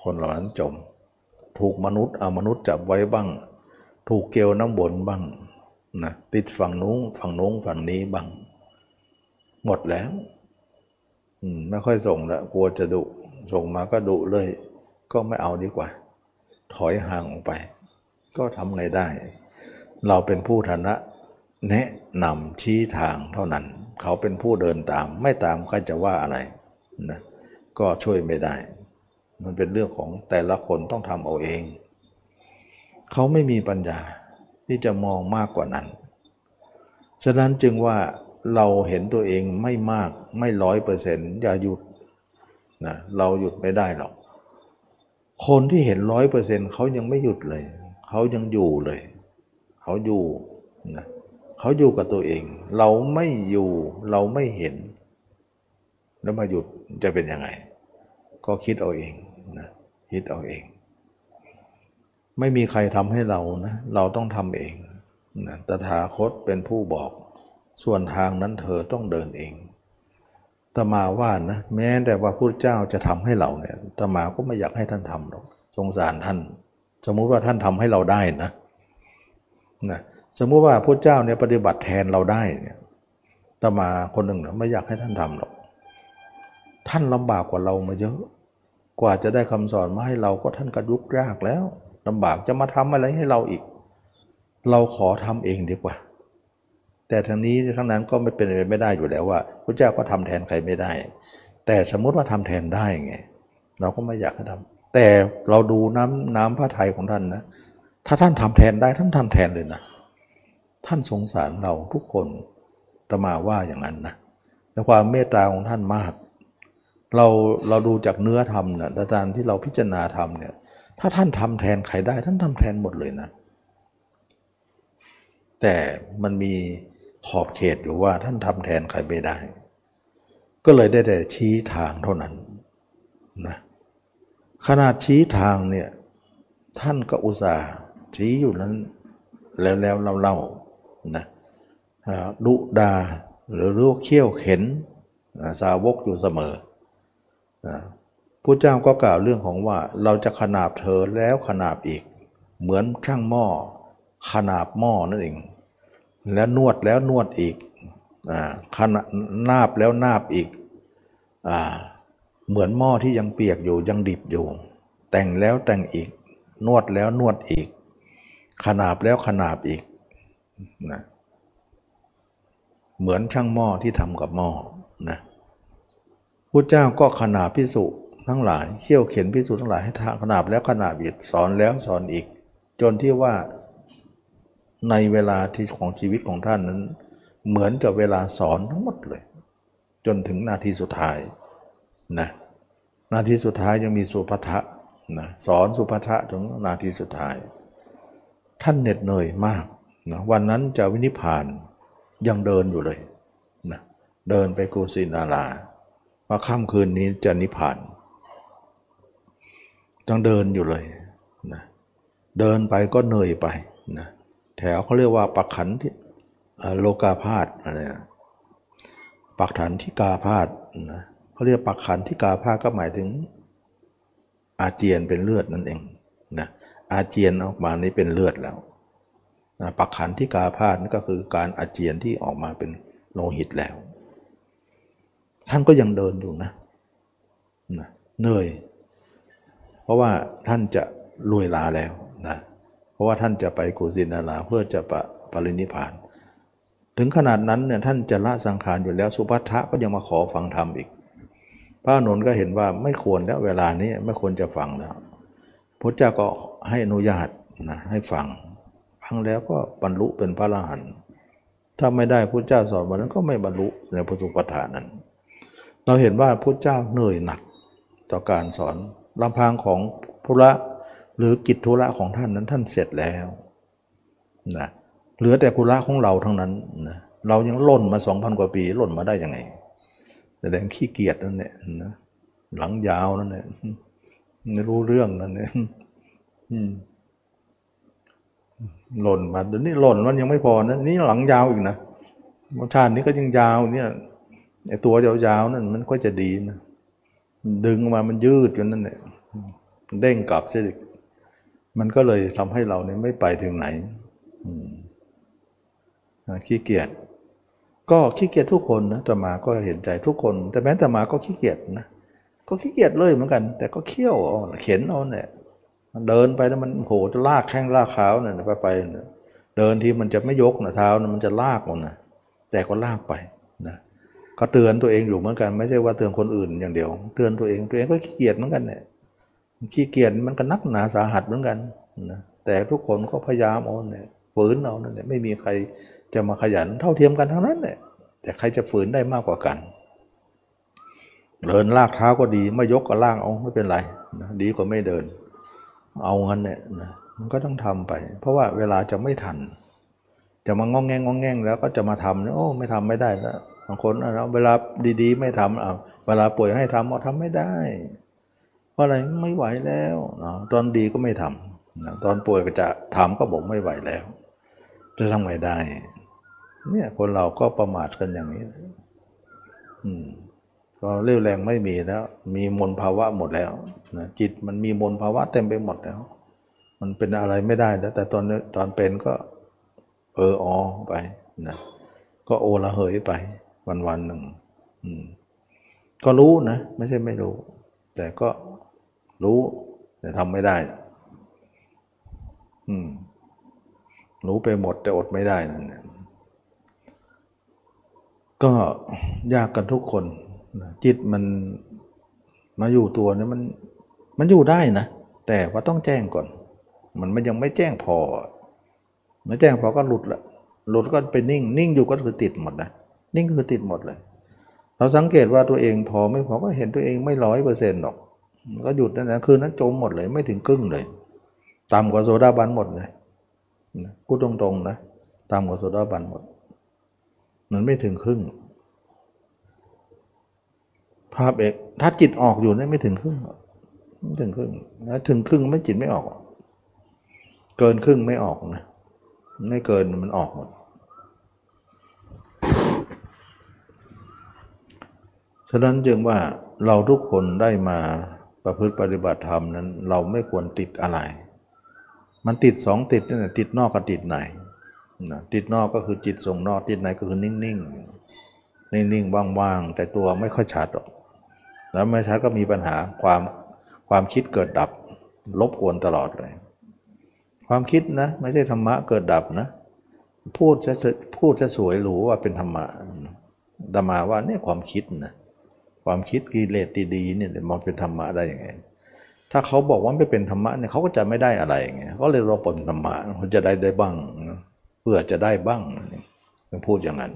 A: คนเหล่านั้นจม ถูกมนุษย์เอามนุษย์จับไว้บ้าง ถูกเกลียวน้ำบนบ้างนะติดฝั่งนู้นฝั่งนู้นฝั่งนี้บ้าง หมดแล้วไม่ค่อยส่งแล้วกลัวจะดุส่งมาก็ดุเลย ก็ไม่เอาดีกว่า ถอยห่างออกไป ก็ทำไงได้ เราเป็นผู้ฐานะ แนะนำชี้ทางเท่านั้น เขาเป็นผู้เดินตามไม่ตามก็จะว่าอะไรนะก็ช่วยไม่ได้ มันเป็นเรื่องของแต่ละคนต้องทำเอาเอง เขาไม่มีปัญญาที่จะมองมากกว่านั้น ฉะนั้นจึงว่าเราเห็นตัวเองไม่มากไม่ร้อยเปอร์เซ็นต์อย่าหยุดนะเราหยุดไม่ได้หรอก คนที่เห็นร้อยเปอร์เซ็นต์เขายังไม่หยุดเลย เขายังอยู่เลย เขาอยู่นะเเขาอยู่กับตัวเอง เราไม่อยู่เราไม่เห็น แล้วมาหยุดจะเป็นยังไง ก็คิดเอาเองนะคิดเอาเอง ไม่มีใครทำให้เรานะเราต้องทำเองนะตถาคตเป็นผู้บอก ส่วนทางนั้นเธอต้องเดินเองตมาว่านะแม้แต่ว่าพระเจ้าจะทำให้เราเนี่ยตมาก็ไม่อยากให้ท่านทำหรอกสงสารท่าน สมมุติว่าท่านทำให้เราได้นะนะ สมมุติว่าพระเจ้าเนี่ยปฏิบัติแทนเราได้เนี่ยตมาคนหนึ่งเนะไม่อยากให้ท่านทำหรอก ท่านลำบากกว่าเรามาเยอะ กว่าจะได้คำสอนมาให้เราก็ท่านกระยุกยากแล้วลำบากจะมาทำอะไรให้เราอีก เราขอทำเองดีกว่า แต่ทั้งนี้ทั้งนั้นก็ไม่เป็นไปไม่ได้อยู่แล้วว่าพระเจ้าก็ทำแทนใครไม่ได้ แต่สมมุติว่าทำแทนได้ไงเราก็ไม่อยากให้ทำแต่เราดูน้ำน้ำพระทัยของท่านนะ ถ้าท่านทำแทนได้ท่านทำแทนเลยนะ ท่านสงสารเราทุกคนตมาว่าอย่างนั้นนะในความเมตตาของท่านมาก เราเราดูจากเนื้อธรรมนะแต่การย์ที่เราพิจารณาธรรมเนี่ย ถ้าท่านทำแทนใครได้ท่านทำแทนหมดเลยนะ แต่มันมีขอบเขตอยู่ว่าท่านทำแทนใครไม่ได้ ก็เลยได้แต่ชี้ทางเท่านั้นนะขนาดชี้ทางเนี่ยท่านก็อุตส่าห์ชี้อยู่นั้นแล้วแล้วเล่าเล่า นะดุดาหรือเรียกเขี้ยวเข็นสาวกอยู่เสมอนะพระเจ้าก็กล่าวเรื่องของว่าเราจะขนาบเธอแล้วขนาบอีก เหมือนช่างหม้อขนาบหม้อนั่นเอง แล้วนวดแล้วนวดอีกอ่าขนานาบแล้วนาบอีกอเหมือนหม้อที่ยังเปียกอยู่ยังดิบอยู่ แต่งแล้วแต่งอีก นวดแล้วนวดอีก ขนาบแล้วขนาบอีก นะเหมือนช่างหม้อที่ทำกับหม้อนะพุทธเจ้าก็ขนาบพิสุทั้งหลายเขี่ยวเข็นพิสุทั้งหลายให้ทางขนาบแล้วขนาบอีกสอนแล้วสอนอีก จนที่ว่าในเวลาที่ของชีวิตของท่านนั้น เหมือนกับเวลาสอนทั้งหมดเลย จนถึงนาทีสุดท้ายนะนาทีสุดท้ายยังมีสุภทะนะสอนสุภทะถึงนาทีสุดท้าย ท่านเหน็ดเหนื่อยมาก นะวันนั้นจะวินิพานยังเดินอยู่เลยนะเดินไปกุสินาราว่าค่ำคืนนี้จะนิพพานยังเดินอยู่เลยนะเดินไปก็เหนื่อยไปนะแถวเขาเรียกว่าปักขันที่โลกาพาธอะไรนะปักขันที่กาพาธนะเขาเรียกปักขันที่กาพาธก็หมายถึง อาเจียนเป็นเลือดนั่นเองนะอาเจียนออกมานี่เป็นเลือดแล้ว นะปักขันที่กาพาธนั่นก็คือการอาเจียนที่ออกมาเป็นโลหิตแล้ว ท่านก็ยังเดินอยู่นะนะเหนื่อย เพราะว่าท่านจะลุยลาแล้วนะเพราะว่าท่านจะไปกุสินาราเพื่อจะปะปรินิพาน ถึงขนาดนั้นเนี่ยท่านจะละสังขารอยู่แล้วสุภัททะก็ยังมาขอฟังธรรมอีก พระนนท์ก็เห็นว่าไม่ควรแล้วเวลานี้ไม่ควรจะฟังแล้วพระเจ้าก็ให้อนุญาตนะให้ฟัง ฟังแล้วก็บรรลุเป็นพระอรหันต์ถ้าไม่ได้พระเจ้าสอนวันนั้นก็ไม่บรรลุในพระสุปทานนั้น เราเห็นว่าพระเจ้าเหนื่อยหนักต่อการสอนลำพังของธุระหรือกิจธุระของท่านนั้นท่านเสร็จแล้วนะเหลือแต่ธุระของเราทั้งนั้นนะเรายังล่นมาสองพันกว่าปีล่นมาได้ยังไงแสดงขี้เกียจนั่นแหละนะหลังยาวนั่นแหละไม่รู้เรื่องนั่นแหละอืม หล่นมาเดี๋ยวนี้หล่นมันยังไม่พอนะนี่หลังยาวอีกนะชาตินี้ก็ยังยาวเนี่ยไอตัวยาวๆนั่นมันก็จะดีนะดึงมามันยืดจนนั่นแหละเด้งกลับใช่ไหมมันก็เลยทำให้เราเนี่ยไม่ไปถึงไหนขี้เกียจก็ขี้เกียจทุกคนนะต่มาก็เห็นใจทุกคน แต่แม้แต่มาก็ขี้เกียจนะก็ขี้เกียจเลยเหมือนกัน แต่ก็เคี่ยวเอาเข็นเอาเนี่ย มันเดินไปแล้วมันโหจะลากแข้งลากขาเนี่ยไปไปเดินที่มันจะไม่ยกนะเท้านะมันจะลากหมดนะแต่ก็ลากไปนะก็เตือนตัวเองอยู่เหมือนกัน ไม่ใช่ว่าเตือนคนอื่นอย่างเดียว เตือนตัวเองตัวเองก็ขี้เกียจเหมือนกันเนี่ยขี้เกียจมันก็นักหนาสาหัสเหมือนกันนะแต่ทุกคนก็พยายามเอาเนี่ยฝืนเอานั่นแหละไม่มีใครจะมาขยันเท่าเทียมกันทั้งนั้นแหละแต่ใครจะฝืนได้มากกว่ากัน เดินลากเท้าก็ดีไม่ยกก็ล่างเอาไม่เป็นไรนะดีกว่าไม่เดิน เอางั้นเนี่ยนะมันก็ต้องทำไป เพราะว่าเวลาจะไม่ทัน จะมางองแงงงองแงงแล้วก็จะมาทำเนี่ยโอ้ไม่ทำไม่ได้แล้วบางคนเอาเวลาดีๆ ไม่ทำเอาเวลาป่วยให้ทำเอาทำไม่ได้ เพราะอะไรไม่ไหวแล้วนะตอนดีก็ไม่ทำนะตอนป่วยก็จะทำก็บอกไม่ไหวแล้ว จะทำไงได้ เนี่ยคนเราก็ประมาทกันอย่างนี้ อืม ก็เรี่ยวแรงไม่มีแล้ว มีมลภาวะหมดแล้วนะจิตมันมีมลภาวะเต็มไปหมดแล้ว มันเป็นอะไรไม่ได้แล้ว แต่ตอนตอนเป็นก็เออออไปนะก็โอละเหยไปวันวันหนึ่งก็รู้นะ ไม่ใช่ไม่รู้ แต่ก็รู้ แต่ทำไม่ได้รู้ไปหมดแต่อดไม่ได้นั่นแหละก็ยากกันทุกคน จิตมันมาอยู่ตัวเนี่ยมันมันอยู่ได้นะ แต่ว่าต้องแจ้งก่อน มันมันยังไม่แจ้งพอ ไม่แจ้งพอก็หลุดละหลุดก็ไปนิ่ง นิ่งอยู่ก็คือติดหมดนะนิ่งคือติดหมดเลย เราสังเกตว่าตัวเองพอไม่พอก็เห็นตัวเองไม่ร้อยเปอร์เซ็นต์หรอก ก็หยุดนั่นนะคืนนั้นจมหมดเลยไม่ถึงครึ่งเลยต่ำกว่าโซดาบันหมดเลยพูดตรงๆนะต่ำกว่าโซดาบันหมด มันไม่ถึงครึ่ง ภาพเอกถ้าจิตออกอยู่นี่ไม่ถึงครึ่งไม่ถึงครึ่งแล้วถึงครึ่งไม่จิตไม่ออก เกินครึ่งไม่ออกนะไม่เกินมันออกหมดฉะนั้นจึงว่าเราทุกคนได้มาประพฤติปฏิบัติธรรมนั้น เราไม่ควรติดอะไร มันติดสองติดนี่นะติดนอกกับติดในนะติดนอกก็คือจิตส่งนอกติดในก็คือนิ่งๆ นิ่งๆ ว่างๆ แต่ตัวไม่ค่อยชัดหรอก แล้วไม่ชัดก็มีปัญหาความความคิดเกิดดับรบกวนตลอดเลย ความคิดนะ ไม่ใช่ธรรมะเกิดดับนะ พูดจะพูดจะสวยหรูว่าเป็นธรรมะดมาว่าเนี่ยความคิดนะความคิดกิเลสดีๆเนี่ยมันเป็นธรรมะได้ยังไง ถ้าเขาบอกว่าไม่เป็นธรรมะเนี่ยเขาก็จะไม่ได้อะไรไงเขาเลยรอปนธรรมะเขาจะได้ได้บ้างเพื่อจะได้บ้างพูดอย่างนั้น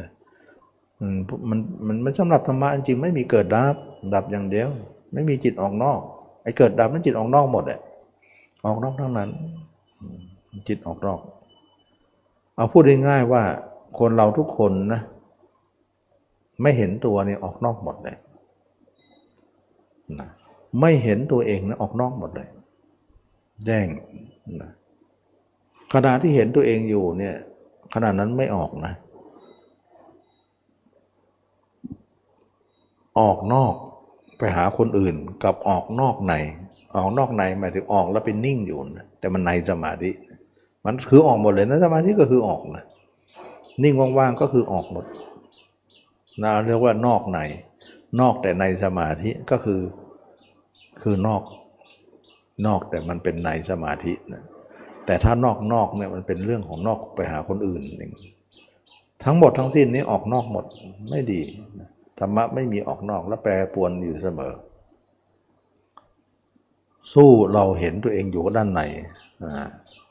A: นะ มันมันมันสำหรับธรรมะจริงไม่มีเกิดดับดับอย่างเดียว ไม่มีจิตออกนอกไอ้เกิดดับนั้นจิตออกนอกหมดแหละออกนอกทั้งนั้น จิตออกนอก เอาพูดง่ายๆว่าคนเราทุกคนนะไม่เห็นตัวนี่ออกนอกหมดเลยนะไม่เห็นตัวเองนะออกนอกหมดเลยแจ้งนะขณะที่เห็นตัวเองอยู่เนี่ยขณะนั้นไม่ออกนะ ออกนอกไปหาคนอื่นกับออกนอกใน ออกนอกในหมายถึงออกแล้วเป็นนิ่งอยู่นะแต่มันในสมาธิ มันคือออกหมดเลยนะสมาธิก็คือออกนะนิ่งว่างๆก็คือออกหมดนะเรียกว่านอกใน นอกแต่ในสมาธิก็คือคือนอกนอกแต่มันเป็นในสมาธินะแต่ถ้านอกนอกเนี่ยมันเป็นเรื่องของนอกไปหาคนอื่นเองทั้งหมดทั้งสิ้นนี้ออกนอกหมดไม่ดี ธรรมะไม่มีออกนอกและแปรปวนอยู่เสมอ สู้เราเห็นตัวเองอยู่ด้านใน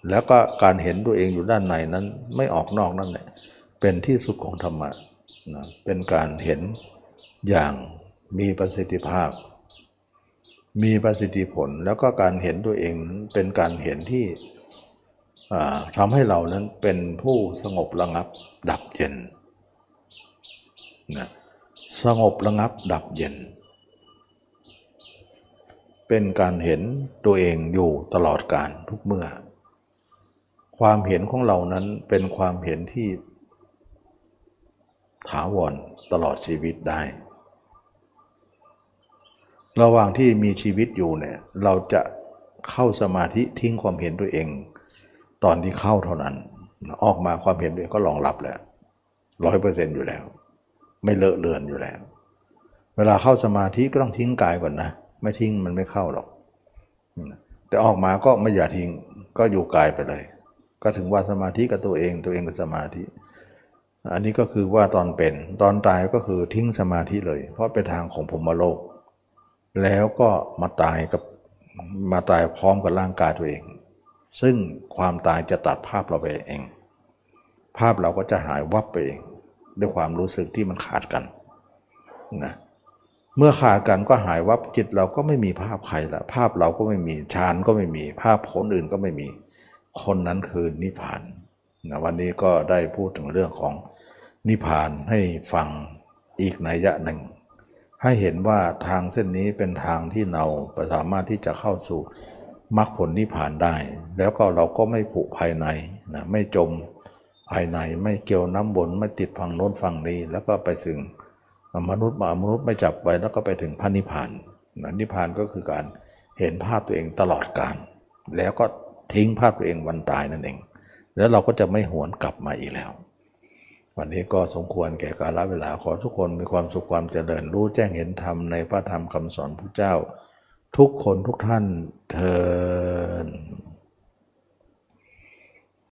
A: แล้วก็การเห็นตัวเองอยู่ด้านในนั้นไม่ออกนอกนั่นแหละเป็นที่สุดของธรรมะนะเป็นการเห็นอย่างมีประสิทธิภาพ มีประสิทธิผลแล้วก็การเห็นตัวเองเป็นการเห็นที่ทำให้เรานั้นเป็นผู้สงบระงับดับเย็นนะ สงบระงับดับเย็น เป็นการเห็นตัวเองอยู่ตลอดการทุกเมื่อ ความเห็นของเรานั้นเป็นความเห็นที่ ถาวรตลอดชีวิตได้ ระหว่างที่มีชีวิตอยู่เนี่ยเราจะเข้าสมาธิทิ้งความเห็นตัวเอง ตอนที่เข้าเท่านั้น ออกมาความเห็นตัวเองก็รองรับแล้วร้อยเปอร์เซ็นต์อยู่แล้ว ไม่เลอะเลือนอยู่แล้ว เวลาเข้าสมาธิก็ต้องทิ้งกายก่อนนะ ไม่ทิ้งมันไม่เข้าหรอก แต่ออกมาก็ไม่อย่าทิ้งก็อยู่กายไปเลย ก็ถึงว่าสมาธิกับตัวเองตัวเองกับสมาธิ อันนี้ก็คือว่าตอนเป็นตอนตายก็คือทิ้งสมาธิเลย เพราะเป็นทางของผมมโลก แล้วก็มาตายกับมาตายพร้อมกับร่างกายตัวเอง ซึ่งความตายจะตัดภาพเราไปเอง ภาพเราก็จะหายวับไปเอง ด้วยความรู้สึกที่มันขาดกันนะเมื่อขาดกันก็หายวับจิตเราก็ไม่มีภาพใครละภาพเราก็ไม่มีฌานก็ไม่มี ภาพคนอื่นก็ไม่มี คนนั้นคือนิพพานนะวันนี้ก็ได้พูดถึงเรื่องของนิพพานให้ฟังอีกนัยยะหนึ่ง ให้เห็นว่าทางเส้นนี้เป็นทางที่เราสามารถที่จะเข้าสู่มรรคผลนิพพานได้ แล้วก็เราก็ไม่ผุภายในนะไม่จม ภายในไม่เกี่ยวน้ำบนไม่ติดฝั่งโน้นฝั่งนี้ แล้วก็ไปถึงมนุษย์มามนุษย์ไม่จับไว้แล้วก็ไปถึงพระนิพพานนะนิพพานก็คือการเห็นภาพตัวเองตลอดกาลแล้วก็ทิ้งภาพตัวเองวันตายนั่นเอง แล้วเราก็จะไม่หวนกลับมาอีกแล้ว วันนี้ก็สมควรแก่กาลเวลาขอทุกคนมีความสุขความเจริญรู้แจ้งเห็นธรรมในพระธรรมคำสอนพระเจ้า ทุกคนทุกท่านเธอ